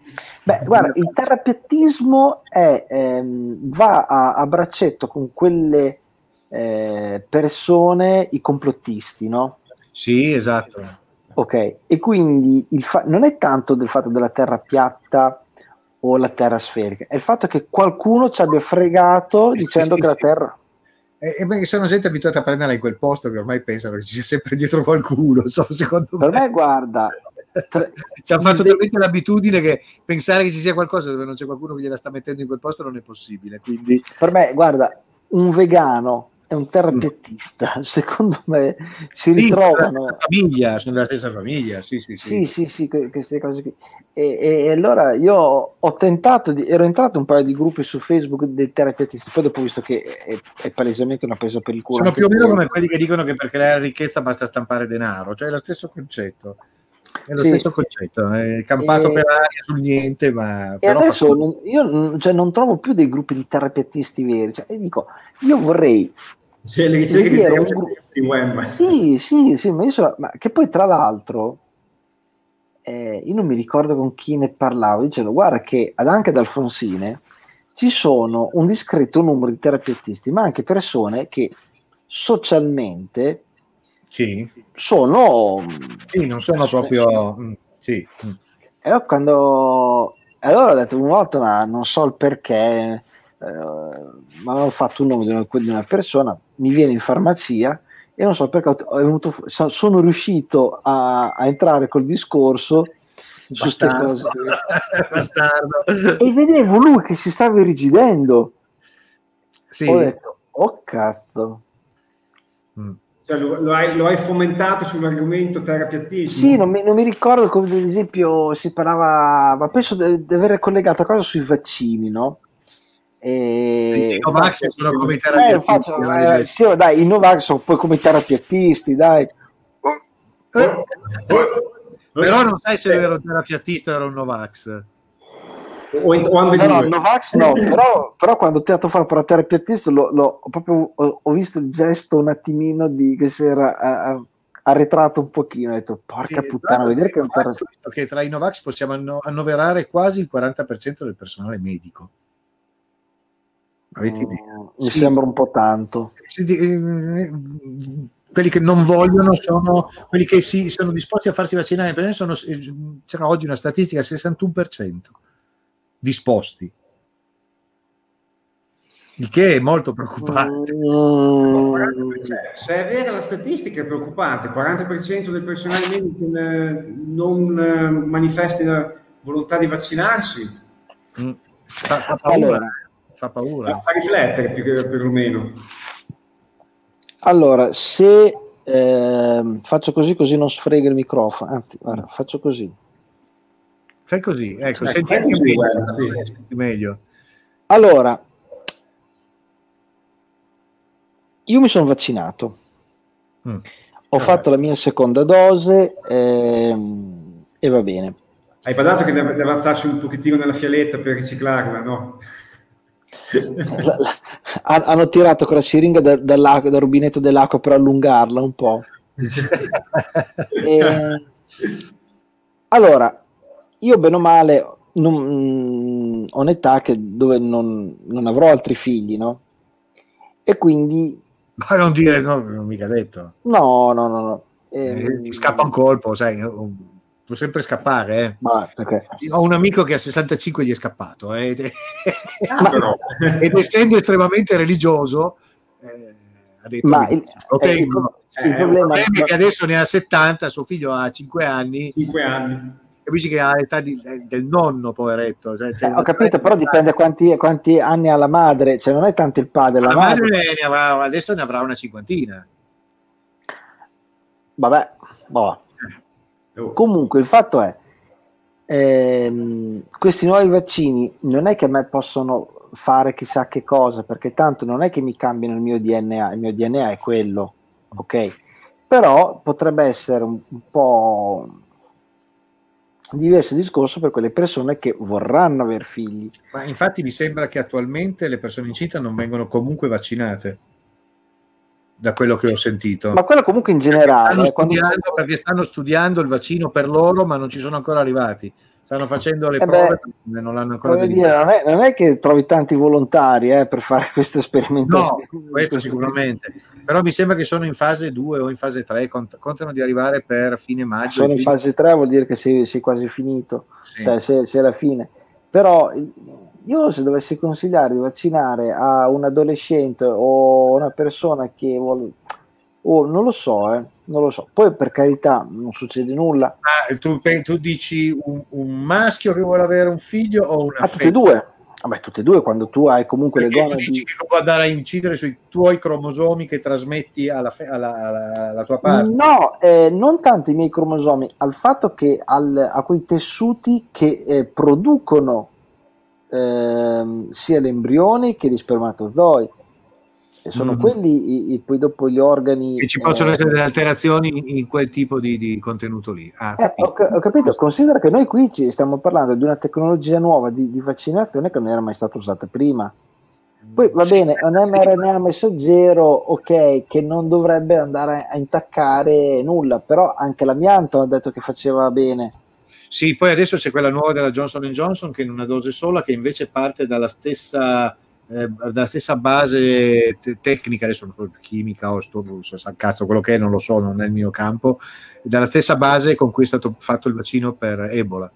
Beh, guarda, il terapiattismo è, ehm, va a, a braccetto con quelle eh, persone, i complottisti, no?
Sì, esatto.
Ok, e quindi il fa- non è tanto del fatto della terra piatta o la terra sferica, è il fatto che qualcuno ci abbia fregato
Sì,
dicendo
sì,
che la
sì.
terra...
E, e beh, sono gente abituata a prenderla in quel posto che ormai pensano che ci sia sempre dietro qualcuno. Insomma, secondo
Per
me,
me, guarda, tra-
ci ha fatto talmente l'abitudine che pensare che ci sia qualcosa dove non c'è qualcuno che gliela sta mettendo in quel posto non è possibile. Quindi,
per me, guarda, un vegano è un terapeutista, secondo me si
Sì,
ritrovano...
sono della stessa famiglia, sono della stessa famiglia. Sì, sì, sì.
Sì, sì, sì, que- queste cose qui. E, e- allora io ho tentato, di, ero entrato in un paio di gruppi su Facebook dei terapeutisti, poi dopo ho visto che è, è palesemente una presa per il culo.
Sono più o meno come quelli che dicono che per creare ricchezza basta stampare denaro, cioè è lo stesso concetto. È lo
Sì.
stesso concetto, è campato
E-
per aria sul niente, ma
E adesso non- io cioè, non trovo più dei gruppi di terapeutisti veri. Cioè, e dico, io vorrei
C'è le ricerche di
un
di web.
Sì, sì, sì, ma io sono, ma che poi tra l'altro eh, io non mi ricordo con chi ne parlavo, dicendo guarda che ad anche ad Alfonsine ci sono un discreto numero di terapeutisti, ma anche persone che socialmente
sì,
sono
sì, non sono proprio... mm, sì.
E allora quando e allora ho detto una volta, ma non so il perché, eh, ma avevo fatto un nome di una, di una persona, mi viene in farmacia e non so perché venuto sono riuscito a, a entrare col discorso su queste cose.
Bastardo.
E vedevo lui che si stava irrigidendo.
Sì.
Ho detto, oh cazzo.
Mm.
Cioè, lo, lo hai, lo hai fomentato sull'argomento terapiattismo?
Sì, non mi, non mi ricordo come ad esempio si parlava, ma penso di di aver collegato a cosa sui vaccini, no? E...
I Sinovac sono come i
Eh,
terapiattisti,
faccio- eh, sì, dai, i Novax sono poi come i terapiattisti, dai.
Eh, Però non sai se
Eh,
era un terapiattista o era un Novax.
O, ent- o
No, no, Novax no, però, però quando ti ha dato fare per la terapiattista l'ho, l'ho- ho proprio ho, ho visto il gesto un attimino di che si era eh, eh, arretrato un pochino, ho detto porca
Sì,
puttana, vedere che è
ho visto che tra i Novax possiamo anno- annoverare quasi il 40% del personale medico. Avete idea?
Mm, mi
Sì.
sembra un po' tanto.
Eh, quelli che non vogliono sono quelli che si, sono disposti a farsi vaccinare. Sono, c'era oggi una statistica: 61% disposti, il che è molto preoccupante.
Mm,
Cioè, se è vera la statistica è preoccupante, 40% del personale medico eh, non eh, manifesta volontà di vaccinarsi,
Mm. Fa, fa paura,
Allora.
Fa paura.
fa riflettere più che perlomeno.
Allora, se ehm, faccio così così non sfrega il microfono, anzi, guarda, faccio così.
Fai così, ecco,
Ecco,
senti anche
così,
meglio.
sì.
meglio.
Allora, io mi sono vaccinato,
Mm.
ho fatto la mia seconda dose ehm, e va bene.
Hai parlato che deve, deve alzarsi un pochettino nella fialetta per riciclarla, no?
La- la- ha- hanno tirato con la siringa da- dall'acqua- dal rubinetto dell'acqua per allungarla un po'. E- allora, io bene o male non, mm, ho un'età che, dove non, non avrò altri figli, no? E quindi
Ma non dire, no, non mica detto.
no, no, no, no.
Eh,
Ehm,
ti scappa un colpo, sai, può sempre scappare. eh.
ma perché?
Ho un amico che a 65 gli è scappato eh,
Ma-
Però,
ed essendo estremamente religioso eh, ha detto
Ma
che-
il,
ok,
eh, il-
no.
il
Eh,
problema
Il problema è che adesso ne ha 70, suo figlio ha 5 anni,
5 anni.
capisci che ha l'età di- del nonno, poveretto. Cioè,
eh,
cioè,
ho capito, però dipende quanti, quanti anni ha la madre, cioè non è tanto il padre, la,
La
madre.
madre ne avrà, adesso ne avrà una cinquantina.
Vabbè, boh.
Oh,
Comunque il fatto è, ehm, questi nuovi vaccini non è che a me possono fare chissà che cosa, perché tanto non è che mi cambiano il mio DNA, il mio DNA è quello, ok? Però potrebbe essere un, un po' diverso discorso per quelle persone che vorranno avere figli.
Ma infatti mi sembra che attualmente le persone incinte non vengono comunque vaccinate, da quello che ho sentito.
Ma quello comunque in
stanno
generale, eh, quando-
studiando, perché stanno studiando il vaccino per loro, ma non ci sono ancora arrivati. Stanno facendo le
Eh beh,
prove, ma non l'hanno ancora
dire, non, è, non è che trovi tanti volontari eh, per fare questo
No,
esperimento.
questo sicuramente. Però mi sembra che sono in fase 2 o in fase 3, cont- contano di arrivare per fine maggio.
Sono in fase 3, vuol dire che sei, sei quasi finito.
Sì.
cioè se, se è la fine. Però io se dovessi consigliare di vaccinare a un adolescente o una persona che vuole, oh, non lo so, eh, non lo so. Poi per carità non succede nulla.
Ah, tu, tu dici un, un maschio che vuole avere un figlio o una
A tutte e due. Vabbè, tutte e due, quando tu hai comunque le
Perché tu
donne
dici
di...
che può andare a incidere sui tuoi cromosomi che trasmetti alla, fe- alla- alla- alla tua parte.
No, eh, non tanto i miei cromosomi, al fatto che al- a quei tessuti che eh, producono ehm, sia gli embrioni che gli spermatozoi. E sono
Mm.
quelli i- i- poi dopo gli organi.
Che ci possono
eh,
essere delle alterazioni in, quel tipo di, di contenuto lì. Ah,
Eh, ho, ho capito, considera che noi qui ci stiamo parlando di una tecnologia nuova di, di vaccinazione che non era mai stata usata prima. Poi va bene, è un mRNA messaggero, ok, che non dovrebbe andare a intaccare nulla, però anche l'amianto ha detto che faceva bene.
Sì, poi adesso c'è quella nuova della Johnson Johnson che in una dose sola che invece parte dalla stessa, eh, dalla stessa base te- tecnica, adesso non so chimica o sto, so, sa cazzo quello che è, non lo so, non è il mio campo, dalla stessa base con cui è stato fatto il vaccino per Ebola.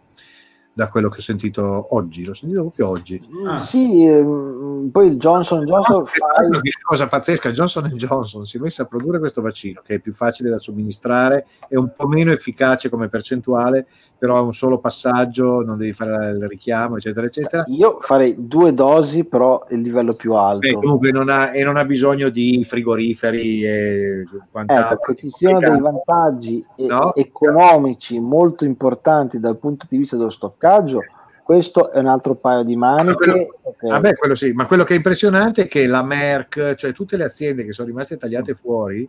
da quello che ho sentito oggi. L'ho sentito proprio oggi.
Ah.
Sì, ehm, poi il Johnson Johnson fa
che cosa pazzesca, Johnson Johnson si è messa a produrre questo vaccino che è più facile da somministrare, è un po' meno efficace come percentuale, però un solo passaggio, non devi fare il richiamo, eccetera, eccetera.
Io farei due dosi, però il livello più
Beh,
alto.
comunque non ha, e non ha bisogno di frigoriferi e quant'altro.
Che ci siano dei vantaggi
No?
economici molto importanti dal punto di vista dello stoccaggio, questo è un altro paio di maniche.
quello-
ok.
Vabbè, quello sì, ma quello che è impressionante è che la Merck, cioè tutte le aziende che sono rimaste tagliate fuori,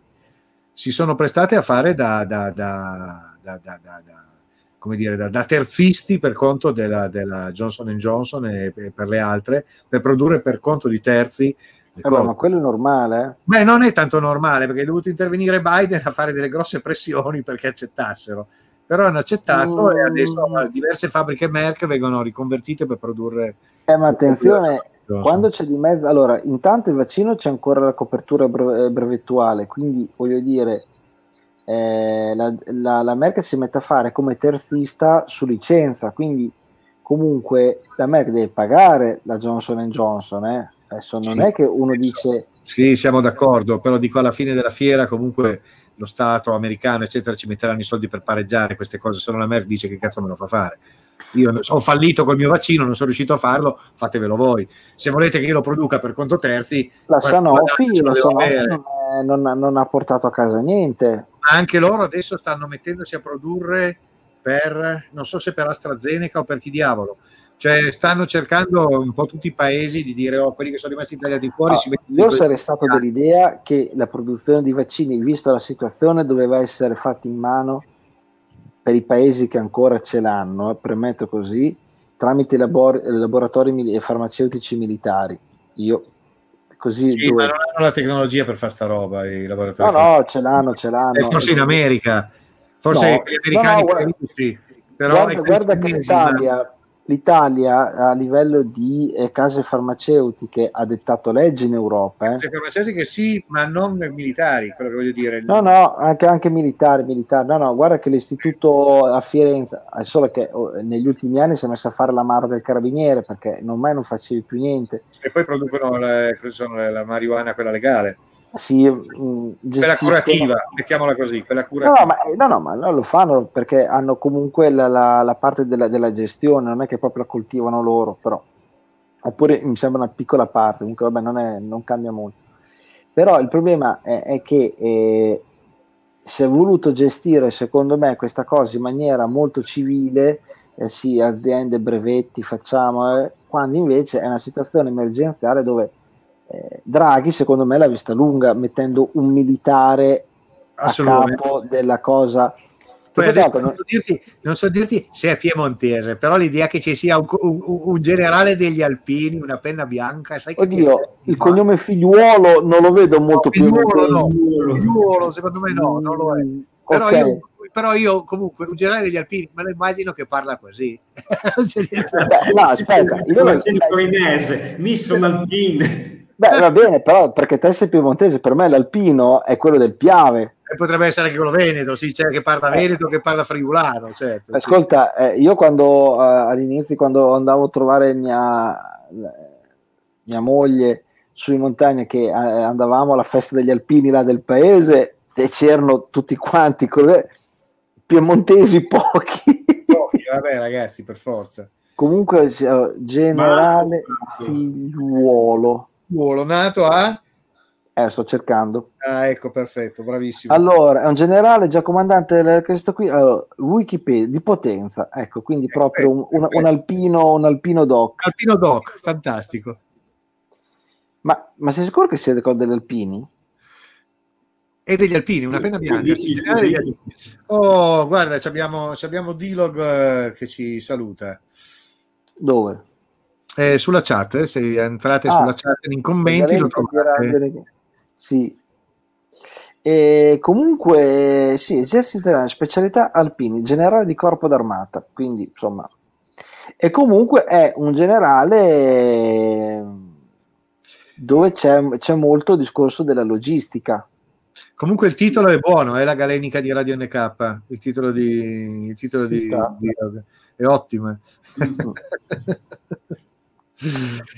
si sono prestate a fare da- da- da- da- come dire, da, da terzisti per conto della, della Johnson Johnson e, e per le altre, per produrre per conto di terzi.
Eh, beh, ma quello è normale. eh.
Beh, non è tanto normale perché è dovuto intervenire Biden a fare delle grosse pressioni perché accettassero. Però hanno accettato
Mm.
e adesso diverse fabbriche Merck vengono riconvertite per produrre.
Eh, ma attenzione, quando c'è di mezzo, allora, intanto il vaccino c'è ancora la copertura bre- brevettuale, quindi voglio dire, eh, la, la, la Merck si mette a fare come terzista su licenza, quindi comunque la Merck deve pagare la Johnson Johnson, eh. Adesso non
Sì.
è che uno dice
Sì, siamo d'accordo, però dico alla fine della fiera comunque lo Stato americano, eccetera, ci metteranno i soldi per pareggiare queste cose, se no la Merck dice che cazzo me lo fa fare. Io ho fallito col mio vaccino, non sono riuscito a farlo, fatevelo voi. Se volete che io lo produca per conto terzi,
la Sanofi, la Sanofi non, è- non ha- non ha portato a casa niente.
Ma anche loro adesso stanno mettendosi a produrre per, non so se per AstraZeneca o per chi diavolo. Cioè stanno cercando un po' tutti i paesi di dire oh, quelli che sono rimasti tagliati fuori
Ah,
si
io sarei stato dell'idea che la produzione di vaccini, vista la situazione, doveva essere fatta in mano per i paesi che ancora ce l'hanno, eh, premetto così, tramite labor- laboratori e farmaceutici militari. Io così
Sì,
dove-
ma non hanno la tecnologia per fare sta roba i laboratori.
No, no, ce l'hanno, ce l'hanno.
Eh, forse in America, forse
No,
gli americani
no, no, guarda-
russi, però
guarda, guarda che
cinesi, ma-
l'Italia, a livello di eh, case farmaceutiche ha dettato legge in Europa. eh.
Le farmaceutiche sì, ma non militari, quello che voglio dire.
No, no, anche, anche militari, militari. No, no, guarda che l'istituto a Firenze, è solo che oh, negli ultimi anni si è messo a fare la mara del carabiniere perché non mai non facevi più niente.
E poi producono sono, la marijuana, quella legale,
Si, mh,
quella
gestiscono-
curativa, mettiamola così, quella
No,
curativa.
no, ma, no, no, ma non lo fanno perché hanno comunque la, la- la parte della, della gestione, non è che proprio la coltivano loro, però. Oppure mi sembra una piccola parte, comunque vabbè, non, è- non cambia molto. Però il problema è, è che eh, si è voluto gestire, secondo me, questa cosa in maniera molto civile, eh, sì, aziende, brevetti, facciamo, eh, quando invece è una situazione emergenziale dove eh, Draghi, secondo me, l'ha vista lunga, mettendo un militare a capo della cosa. L'altro
non, so dirti, non so dirti se è piemontese, però l'idea che ci sia un, un- un generale degli alpini, una penna bianca, sai che
Oddio, il
fa?
cognome figliuolo non lo vedo molto più.
Figliuolo no,
Figliuolo.
Figliuolo, secondo me no, non lo è. Però,
Ok.
io, però io comunque un generale degli alpini me lo immagino che parla così. non c'è niente da
Beh, no, aspetta, io lo-
l'accento torinese, Mission Alpine.
Beh, va bene, però perché te sei piemontese, per me l'alpino è quello del Piave.
E potrebbe essere anche quello veneto, sì, c'è che parla veneto, che parla friulano, certo. sì.
Ascolta, eh, io quando eh, all'inizio, quando andavo a trovare mia, mia moglie su in montagna, che eh, andavamo alla festa degli alpini là del paese, e c'erano tutti quanti, con le- piemontesi pochi.
Pochi, Vabbè ragazzi, per forza.
Comunque, eh, generale
Marco.
figliuolo.
Figliuolo nato a...
Eh, sto cercando.
Ah, ecco, perfetto, bravissimo.
Allora, è un generale già comandante del questo qui, allora, Wikipedia di potenza, ecco, quindi proprio un, un- un alpino, un alpino doc.
Alpino Doc, fantastico.
Ma, ma sei sicuro che sia del degli alpini?
E degli alpini, una penna bianca. Sì, degli alpini. Oh, guarda, ci abbiamo, ci abbiamo D-Log eh, che ci saluta.
Dove?
Eh, sulla chat, eh, se entrate
Ah,
sulla chat in commenti lo trovate.
Sì. E comunque, sì, esercito italiano, specialità alpini, generale di corpo d'armata, quindi insomma. E comunque è un generale dove c'è, c'è molto discorso della logistica.
Comunque il titolo è buono, è la galenica di Radio NK, il titolo di, il titolo di, di- è ottima.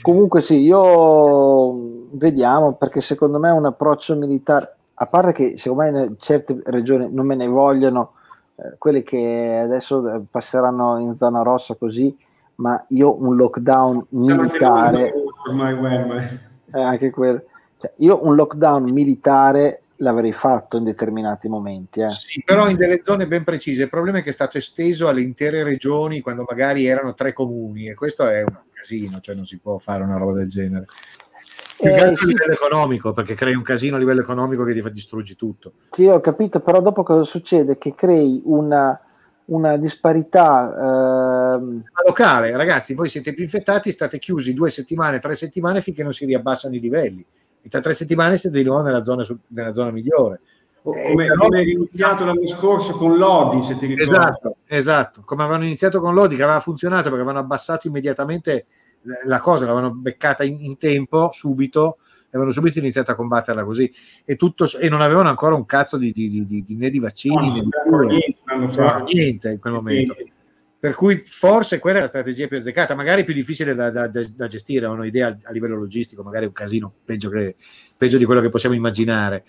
Comunque sì, io vediamo perché secondo me un approccio militare, a parte che secondo me in certe regioni non me ne vogliono, eh, quelle che adesso eh, passeranno in zona rossa così, ma io un lockdown militare,
ormai Web.
eh, anche quel, cioè, io un lockdown militare l'avrei fatto in determinati momenti. Eh.
Sì, però in delle zone ben precise. Il problema è che è stato esteso alle intere regioni quando magari erano tre comuni e questo è un casino, cioè non si può fare una roba del genere. Più che
Eh,
altro a
sì.
livello economico, perché crei un casino a livello economico che ti fa distruggi tutto.
Sì, ho capito, però dopo cosa succede? Che crei una, una disparità. ehm,
locale, ragazzi, voi siete più infettati, state chiusi due settimane, tre settimane finché non si riabbassano i livelli. E tra tre settimane siete di nuovo nella zona, nella zona migliore.
Come,
però-
come è iniziato l'anno scorso con Lodi, se ti ricordi.
Esatto, esatto. Come avevano iniziato con Lodi, che aveva funzionato perché avevano abbassato immediatamente la- cosa, l'avevano beccata in, in tempo, subito, e avevano subito iniziato a combatterla così. E, tutto, e non avevano ancora un cazzo di, di- di- di- né di vaccini
No,
né di cure.
niente
niente in quel momento. Per cui forse quella è la strategia più azzeccata, magari più difficile da, da- da- gestire, ho un'idea a, a livello logistico, magari un casino peggio, che- peggio di quello che possiamo immaginare.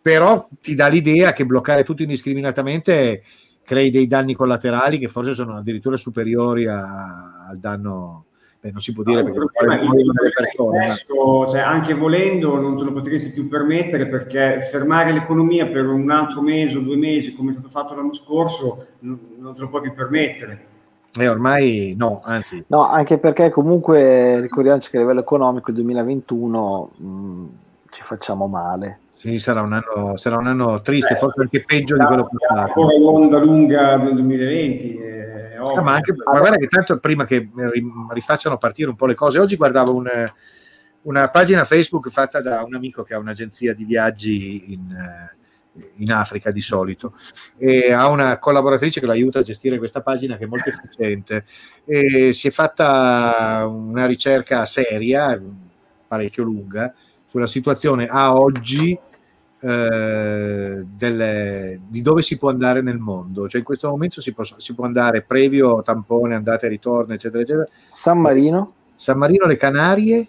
Però ti dà l'idea che bloccare tutto indiscriminatamente crei dei danni collaterali che forse sono addirittura superiori a- al danno. Beh, non si può dire
No,
perché
problema è
poi delle persone. ma-
adesso, cioè, anche volendo non te lo potresti più permettere perché fermare l'economia per un altro mese o due mesi come è stato fatto l'anno scorso non, non te lo puoi più permettere.
E ormai no, anzi,
No, anche perché comunque ricordiamoci che a livello economico il 2021 mh, ci facciamo male.
Sì, sarà, un anno, sarà un anno triste, forse anche peggio di quello passato.
Ancora l'onda lunga del 2020. È
Ah, ma, anche, ma guarda che tanto prima che ri- rifacciano partire un po' le cose, oggi guardavo un, eh, una pagina Facebook fatta da un amico che ha un'agenzia di viaggi in, eh, in Africa di solito e ha una collaboratrice che lo aiuta a gestire questa pagina che è molto efficiente e si è fatta una ricerca seria, parecchio lunga, sulla situazione a oggi eh, delle- di dove si può andare nel mondo. Cioè in questo momento si può, si può andare previo tampone, andata e ritorno, eccetera, eccetera.
San Marino?
San Marino, le Canarie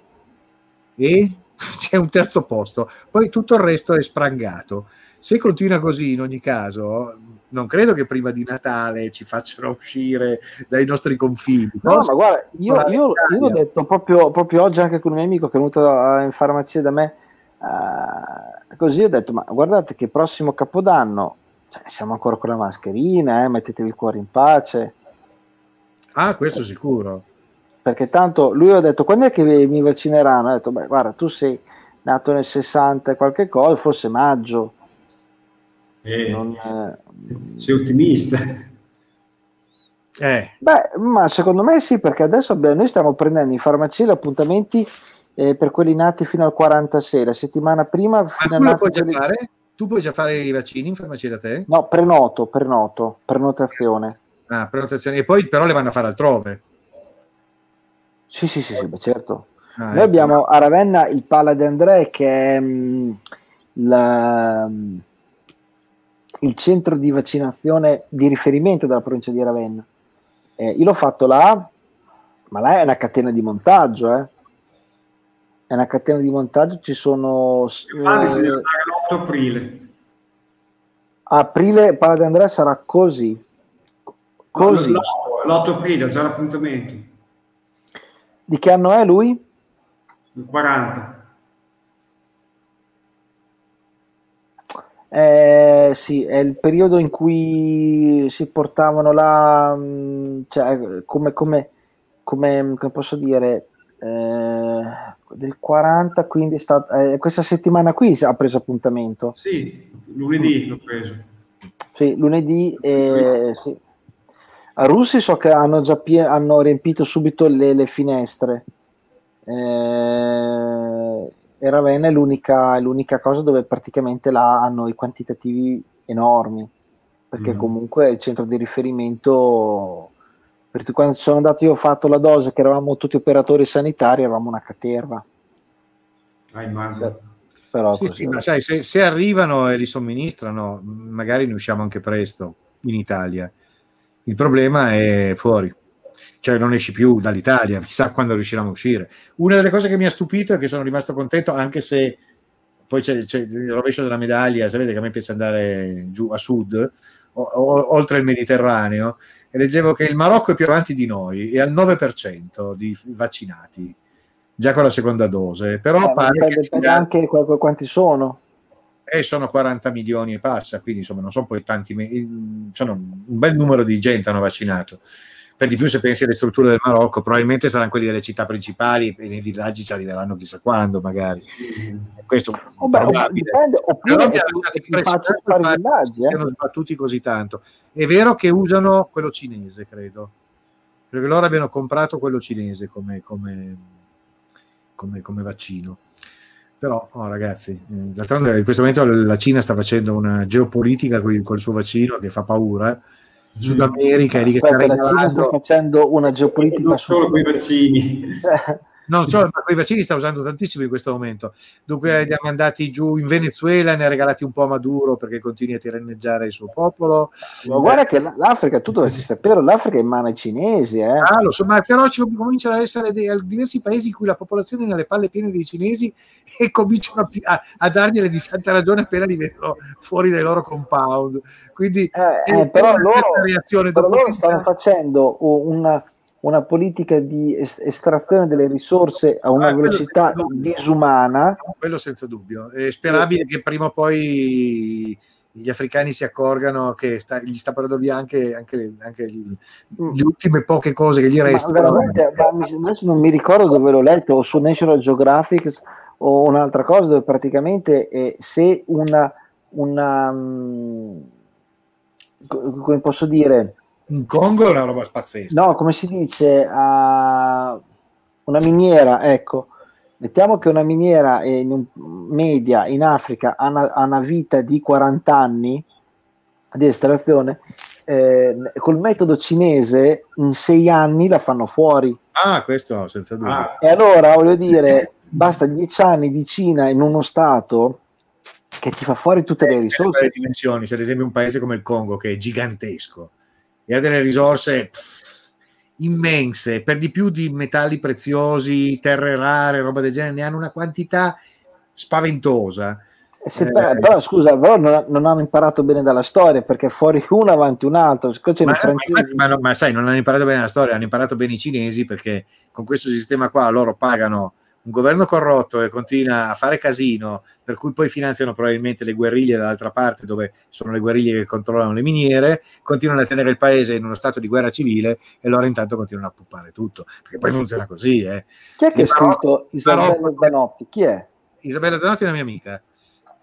e c'è un terzo posto. Poi tutto il resto è sprangato. Se continua così in ogni caso, non credo che prima di Natale ci facciano uscire dai nostri confini.
No,
Forse-
ma guarda, io, io- io l'ho detto proprio, proprio oggi anche con un mio amico che è venuto in farmacia da me, eh, così ho detto, ma guardate che prossimo Capodanno cioè, siamo ancora con la mascherina, eh, mettetevi il cuore in pace,
Ah, questo sicuro.
perché tanto lui ha detto, quando è che mi vaccineranno? Ho detto, beh, guarda, tu sei nato nel 60 e qualche cosa, forse maggio.
Eh,
non, eh,
sei ottimista.
Eh,
Beh, ma secondo me sì, perché adesso abbiamo- noi stiamo prendendo in farmacia gli appuntamenti eh, per quelli nati fino al 46, la settimana prima
ma
fino a
tu puoi già
quelli-
fare? Tu puoi già fare i vaccini in farmacia da te?
No, prenoto, prenoto, prenotazione.
Ah, prenotazioni. E poi però le vanno a fare altrove.
Sì, sì, sì, sì, beh, certo.
Ah,
Noi
ecco.
abbiamo a Ravenna il Pala de André che è mm, la- mm, il centro di vaccinazione di riferimento della provincia di Ravenna. Eh, io l'ho fatto là, ma là è una catena di montaggio, eh. È una catena di montaggio, ci sono...
Si
eh,
deve andare l'8 aprile.
aprile Pala de André sarà così. Così.
L'8, l'8 aprile, già l'appuntamento.
Di che anno è lui?
Il 40.
Eh, sì, è il periodo in cui si portavano là, mh, cioè, come, come, come, come posso dire, eh, del 40, quindi è stata, eh, questa settimana qui ha preso appuntamento.
Sì, lunedì l'ho preso.
Sì, lunedì, eh, sì. A Russi so che hanno già pie- hanno riempito subito le, le finestre. Eh, e Ravenna è l'unica, è l'unica cosa dove praticamente là hanno i quantitativi enormi, perché
Mm.
comunque è il centro di riferimento. Perché quando sono andato io ho fatto la dose, che eravamo tutti operatori sanitari, eravamo una caterva.
Ah, immagino.
Però
Sì, sì, ma sai, se, se arrivano e li somministrano, magari ne usciamo anche presto in Italia. Il problema è fuori. cioè non esci più dall'Italia, chissà quando riusciranno a uscire. Una delle cose che mi ha stupito e che sono rimasto contento, anche se poi c'è, c'è il rovescio della medaglia, sapete che a me piace andare giù a sud, o, o, oltre il Mediterraneo, e leggevo che il Marocco è più avanti di noi, è al 9% di vaccinati, già con la seconda dose, però
Eh,
pare che sia-
anche qu- qu- quanti sono.
e sono 40 milioni e passa, quindi insomma non sono poi tanti, sono un bel numero di gente hanno vaccinato. Per di più se pensi alle strutture del Marocco, probabilmente saranno quelli delle città principali e nei villaggi ci arriveranno chissà quando magari. Questo è
Oh, beh, dipende,
Però
oppure
il fatto
villaggi. Eh?
sbattuti così tanto. È vero che usano quello cinese, credo. Perché loro abbiano comprato quello cinese come, come, come, come vaccino. Però, oh, ragazzi, eh, d'altronde in questo momento la Cina sta facendo una geopolitica con col suo vaccino che fa paura. eh. Sud America è lì che sta
Aspetta, la Cina sta facendo una geopolitica
solo con i vaccini.
Non so, ma quei vaccini sta usando tantissimo in questo momento. Dunque li ha mandati giù in Venezuela, ne ha regalati un po' a Maduro perché continui a tiranneggiare il suo popolo.
Ma guarda che l'Africa, tu dovresti sapere, l'Africa è in mano ai cinesi, eh.
Ah, lo so, ma però ci cominciano ad essere dei, diversi paesi in cui la popolazione è nelle palle piene dei cinesi e cominciano a, a, a dargliele di santa ragione appena li vedono fuori dai loro compound. Quindi
Eh,
è
eh, però loro, però loro stanno facendo una, una politica di es- estrazione delle risorse a una
Ah,
velocità disumana.
quello senza dubbio. È sperabile che prima o poi gli africani si accorgano che sta- gli sta parlando via anche, anche, anche gli, le ultime poche cose che gli restano.
adesso non mi ricordo dove l'ho letto, o su National Geographic o un'altra cosa dove praticamente eh, se una, una mm, co- come posso dire,
In Congo è una roba pazzesca.
no, come si dice, ah, una miniera, ecco, mettiamo che una miniera in un- media in Africa ha una, ha una vita di 40 anni di estrazione, eh, col metodo cinese in 6 anni la fanno fuori.
Ah, questo senza dubbio.
Ah,
E allora voglio dire, basta 10 anni di Cina in uno stato che ti fa fuori tutte le
Eh,
risorse.
dimensioni, c'è ad esempio un paese come il Congo che è gigantesco e ha delle risorse immense, per di più di metalli preziosi, terre rare, roba del genere, ne hanno una quantità spaventosa.
Se
Eh,
però, però, scusa, però non, non hanno imparato bene dalla storia perché fuori uno avanti un altro.
Ma, ma infatti, ma ma sai, non hanno imparato bene la storia, hanno imparato bene i cinesi perché con questo sistema qua loro pagano un governo corrotto e continua a fare casino, per cui poi finanziano probabilmente le guerriglie dall'altra parte, dove sono le guerriglie che controllano le miniere, continuano a tenere il paese in uno stato di guerra civile e loro intanto continuano a puppare tutto, perché poi funziona così. Eh.
Chi è che ha scritto Isabella Zanotti? Chi è?
Isabella Zanotti è una mia amica.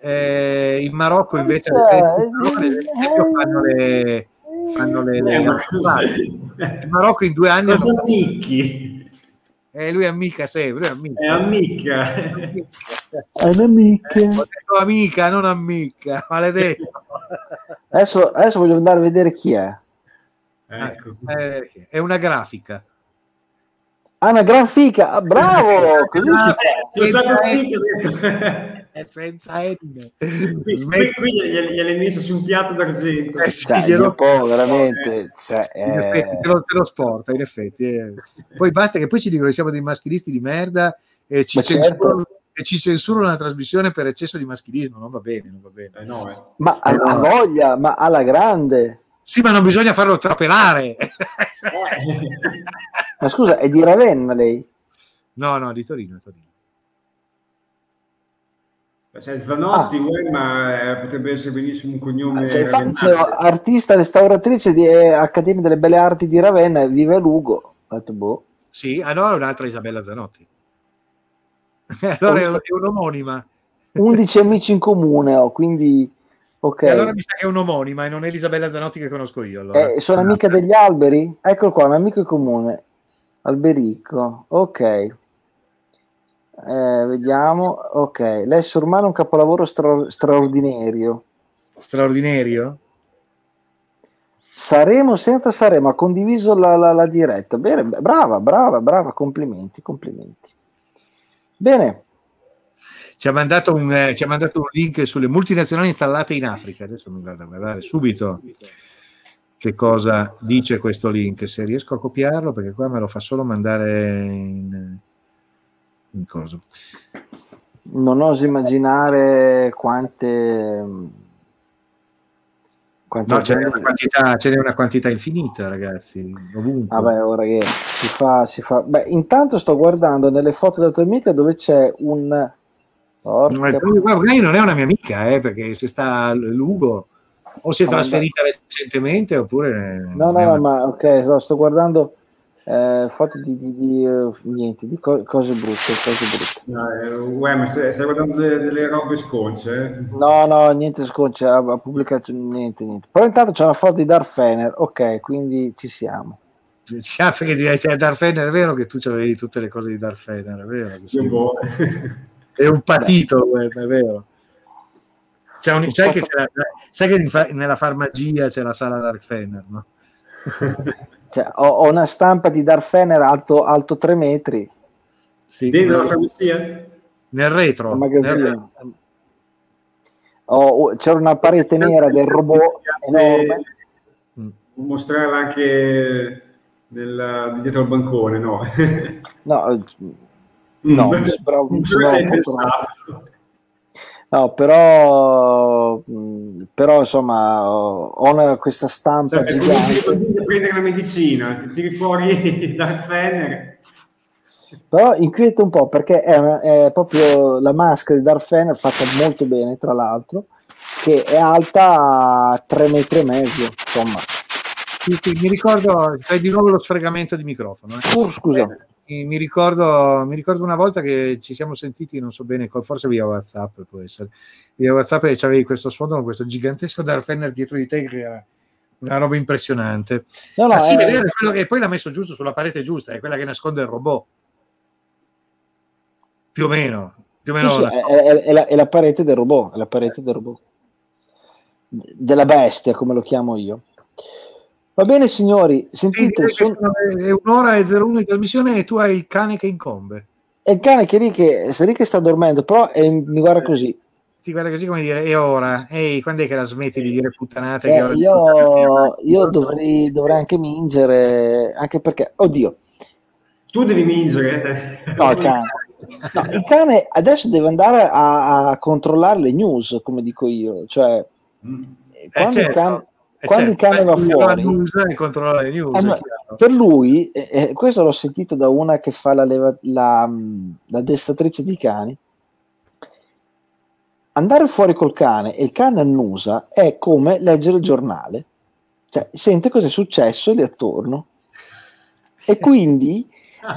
Eh, in Marocco invece
Eh,
in Marocco, ad esempio, fanno le, fanno le, le-
eh,
in Marocco in due anni
Cosa
hanno-
Eh,
amici?
Eh, lui è amica sempre, lui è amica.
È amica.
È un'amica.
Ho detto amica, non amica, maledetto.
Adesso, adesso voglio andare a vedere chi è.
Ecco.
Eh, è una grafica.
Ah, una gran fica. Ah, bravo! Così si fa.
È senza N.
Qui, qui, gliele, messo su un piatto d'argento.
Eh sì,
Cioè,
glielo-
un po' veramente. Cioè,
in effetti,
eh,
te, lo, te lo sporta, in effetti. eh. Poi basta che poi ci dicono che siamo dei maschilisti di merda e ci,
certo.
censurano, e ci censurano la trasmissione per eccesso di maschilismo. Non va bene, non va bene.
Eh, no, eh.
ma ha, ha voglia, ma alla grande.
Sì, ma non bisogna farlo trapelare.
Ma scusa, è di Ravenna lei?
no, no, di Torino, Torino.
C'è il Zanotti, uè, ma eh, potrebbe essere benissimo un cognome.
Cioè, infatti artista restauratrice di eh, Accademia delle Belle Arti di Ravenna e vive a Lugo. Detto, boh.
Sì, ah no, è un'altra Isabella Zanotti. allora è, un- è un'omonima.
11 amici in comune ho, quindi ok.
E allora mi sa che è un'omonima e non è l'Isabella Zanotti che conosco io. Allora.
Eh, sono amica degli alberi? Eccolo qua, un amico in comune. Alberico, ok. Eh, vediamo, ok. L'essere umano è un capolavoro stra- straordinario.
Straordinario?
Saremo senza saremo, ha condiviso la, la- la diretta. Bene, brava, brava, brava, complimenti, complimenti. Bene,
Ci ha, mandato un, eh, ci ha mandato un link sulle multinazionali installate in Africa. Adesso mi vado a guardare subito. Che cosa dice questo link, se riesco a copiarlo, perché qua me lo fa solo mandare in, in coso.
Non oso immaginare quante... quante
No, ce n'è, una quantità, ce n'è una quantità infinita, ragazzi, ovunque.
Vabbè, ora che si fa, si fa. Beh, intanto sto guardando nelle foto della tua amica dove c'è un.
No,
Porca-
guarda, lei non è una mia amica, eh, perché se sta Lugo o si è
Ah,
trasferita recentemente oppure...
No, no, no, ma ok, no, sto guardando eh, foto di, di- di, eh, niente, di co- cose brutte, cose brutte.
No, eh, uè, ma stai, stai guardando delle, delle robe sconce? eh?
No, no, niente sconce, ha, ha pubblicato niente, niente. Però intanto c'è una foto di Darth Fener, ok, quindi ci siamo.
Sa che c'è Darth Fener, è vero che tu avevi tutte le cose di Darth Fener, è vero? che sì.
Boh.
È un patito, è vero. C'è un- sai, che c'è la- sai che nella farmacia c'è la sala Darth Fener, no?
Cioè, ho, ho una stampa di Darth Fener alto, alto 3 metri,
Sì,
Dentro la farmacia?
nel retro. nel
ho- c'era una parete nera del robot enorme.
Mm.
Mostrarla anche nel, dietro al bancone, no?
No, eh, no, un po'
pensato?
No, però, mh, però insomma, ho una- questa stampa
Cioè,
gigante.
a prendere la medicina, ti tiri fuori dal Fener.
Però inquieta un po' perché è, una- è proprio la maschera di Darth Fener fatta molto bene, tra l'altro, che è alta 3 metri e mezzo, insomma.
Sì, sì, mi ricordo, c'è di nuovo lo sfregamento di microfono. eh.
Uh, scusa,
Mi, mi ricordo, mi ricordo una volta che ci siamo sentiti, non so bene, forse via WhatsApp può essere. Via WhatsApp e c'avevi questo sfondo con questo gigantesco Darth Fener dietro di te che era una roba impressionante.
no, no,
ah, sì,
è-
è vero, quello che poi l'ha messo giusto sulla parete giusta, è quella che nasconde il robot. Più o meno, più o
sì,
meno.
sì, è, è- è la, è la parete del robot, è la parete del robot. Della bestia, come lo chiamo io. Va bene, signori,
Sì,
sentite, son-
sono- è un'ora e 01 di trasmissione e tu hai il cane che incombe.
è il cane che lì che, sta lì che sta dormendo, però eh, mi guarda così.
Ti guarda così come dire, e ora? Ehi, quando è che la smetti di dire puttanate?
Eh, io io dovrei, dovrei anche mingere, anche perché, oddio,
Tu devi mingere.
no, il cane. No, il cane adesso deve andare a, a controllare le news, come dico io. Cioè,
Mm.
quando,
certo.
il, cane,
Eh,
quando il
certo,
cane va
va
fuori,
news e controlla le news.
Eh, per lui, eh, eh, questo l'ho sentito da una che fa la, leva- la, mh, la addestratrice di cani, andare fuori col cane e il cane annusa è come leggere il giornale. Cioè, sente cosa è successo lì attorno. E quindi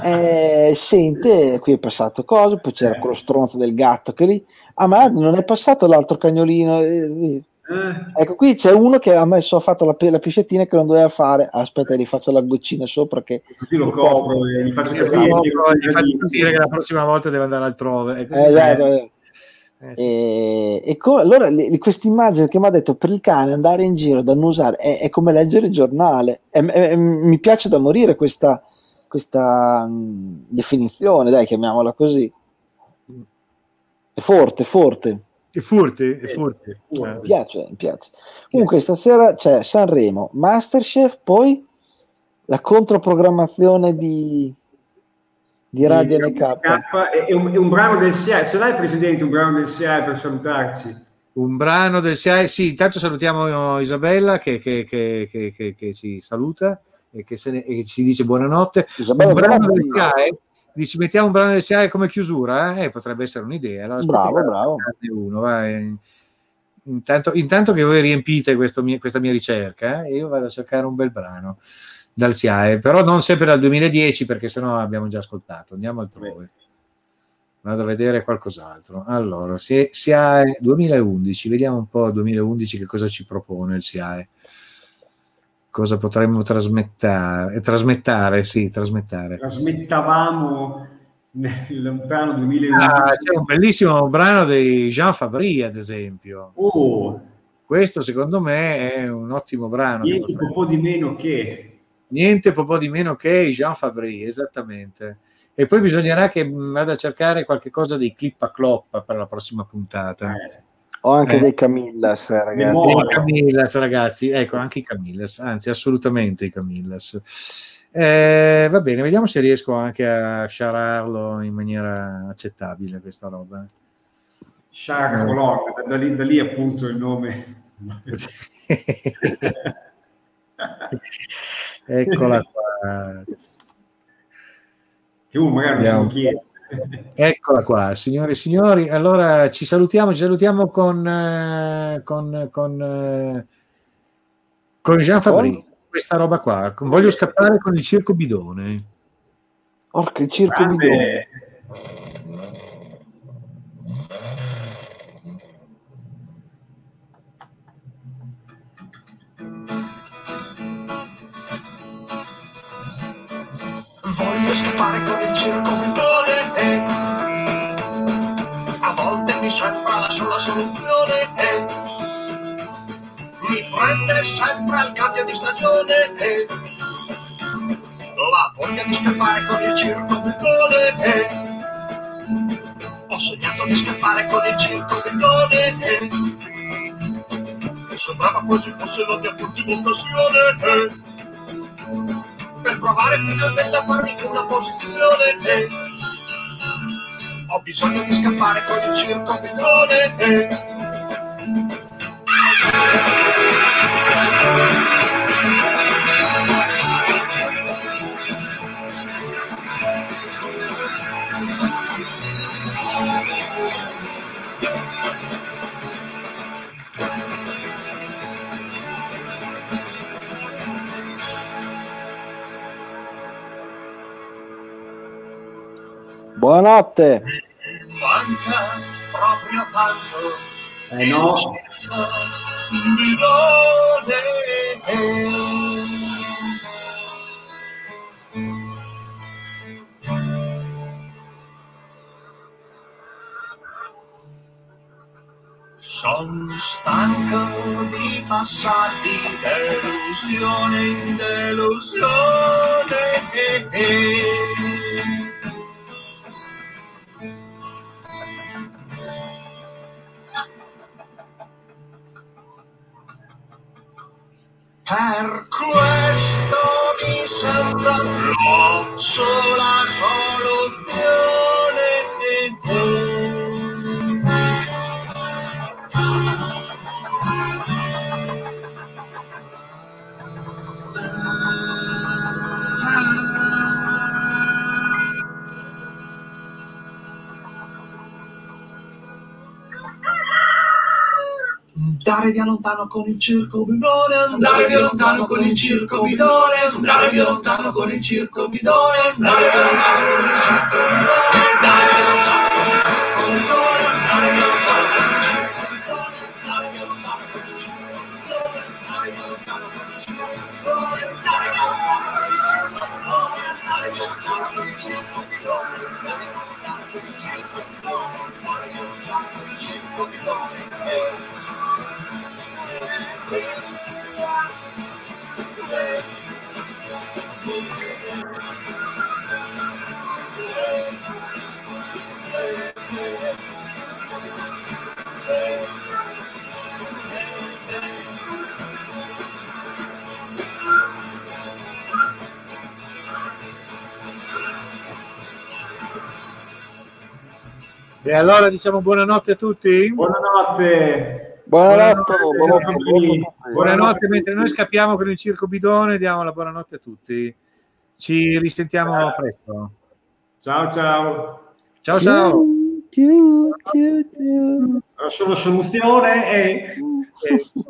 eh, sente qui è passato cosa, poi c'era quello stronzo del gatto che lì, ah ma non è passato l'altro cagnolino. eh, eh. Ecco, qui c'è uno che ha messo, ha fatto la, la piscettina che non doveva fare. Aspetta, gli faccio la goccina sopra che...
così lo copro e gli faccio
Gli
capire. che-
gli faccio capire che la prossima volta deve andare altrove.
Eh, esatto, eh.
Sì, sì.
E, e co- allora questa immagine che mi ha detto per il cane andare in giro da annusare è, è come leggere il giornale. È- è- mi piace da morire questa, questa mh, definizione, dai, chiamiamola così. È forte, forte.
È furti, è furti.
Mi
Eh.
piace, mi piace. Comunque stasera c'è Sanremo, Masterchef, poi la controprogrammazione di, di Radio NK.
È, un, un brano del SIAE. Ce l'hai, Presidente, un brano del SIAE per salutarci?
Un brano del SIAE. Sì, intanto salutiamo Isabella che, che- che- che- che- che ci saluta e che, se ne- e che ci dice buonanotte.
Isabella
un brano del SIAE. Dici, mettiamo un brano del SIAE come chiusura? Eh? potrebbe essere un'idea. no?
Bravo, bravo.
Uno. Intanto, intanto che voi riempite mie- questa mia ricerca, eh, io vado a cercare un bel brano dal SIAE, però non sempre dal 2010 perché sennò abbiamo già ascoltato. Andiamo altrove. Vado a vedere qualcos'altro. Allora, si- SIAE 2011, vediamo un po' 2011 che cosa ci propone il SIAE. Cosa potremmo trasmettare? Trasmettare, sì, trasmettare.
Trasmettavamo nel lontano 2011.
Ah, c'è un bellissimo brano di Jean Fabry, ad esempio.
Oh,
Questo secondo me è un ottimo brano.
niente po' di meno che.
Niente po' di meno che Jean Fabry, esattamente. E poi bisognerà che vada a cercare qualche cosa dei clip a clop per la prossima puntata.
Eh,
Ho anche
Eh.
dei Camillas, eh, ragazzi.
I Camillas, ragazzi, ecco anche i Camillas, anzi, assolutamente i Camillas. Eh, va bene, vediamo se riesco anche a sciararlo in maniera accettabile questa roba.
Sciaga Colonna, da, da lì, da lì appunto il nome.
Eccola qua.
Che uno magari non chiede.
Eccola qua, signore e signori. Allora ci salutiamo, ci salutiamo con, eh, con, con, eh, con Jean Fabry. Questa roba qua. Voglio scappare con il circo bidone.
Orca, il circo bidone.
Grande.
Voglio scappare con il circo bidone soluzione eh. Mi prende sempre il cambio di stagione eh. La voglia di scappare con il circo bidone eh. Ho sognato di scappare con il circo bidone eh. Mi sembrava quasi fosse la mia ultima eh per provare finalmente a farmi una posizione. eh. Ho bisogno di scappare con il circo bidone.
Buonanotte.
Manca proprio tanto.
Eh no.
Sono stanco di passare di delusione in delusione. 说 Andare via lontano con il circo bidone, andare via lontano con il circo bidone, andare via lontano con il circo bidone, andare via lontano con il circo bidone,
E allora diciamo buonanotte a tutti.
buonanotte.
Buonanotte.
Buonanotte,
buonanotte, buonanotte.
Buonanotte, mentre noi scappiamo con il circo bidone, diamo la buonanotte a tutti. Ci risentiamo presto.
Ciao ciao.
Ciao ciao.
Ciao, ciao, ciao.
La soluzione è...
Eh,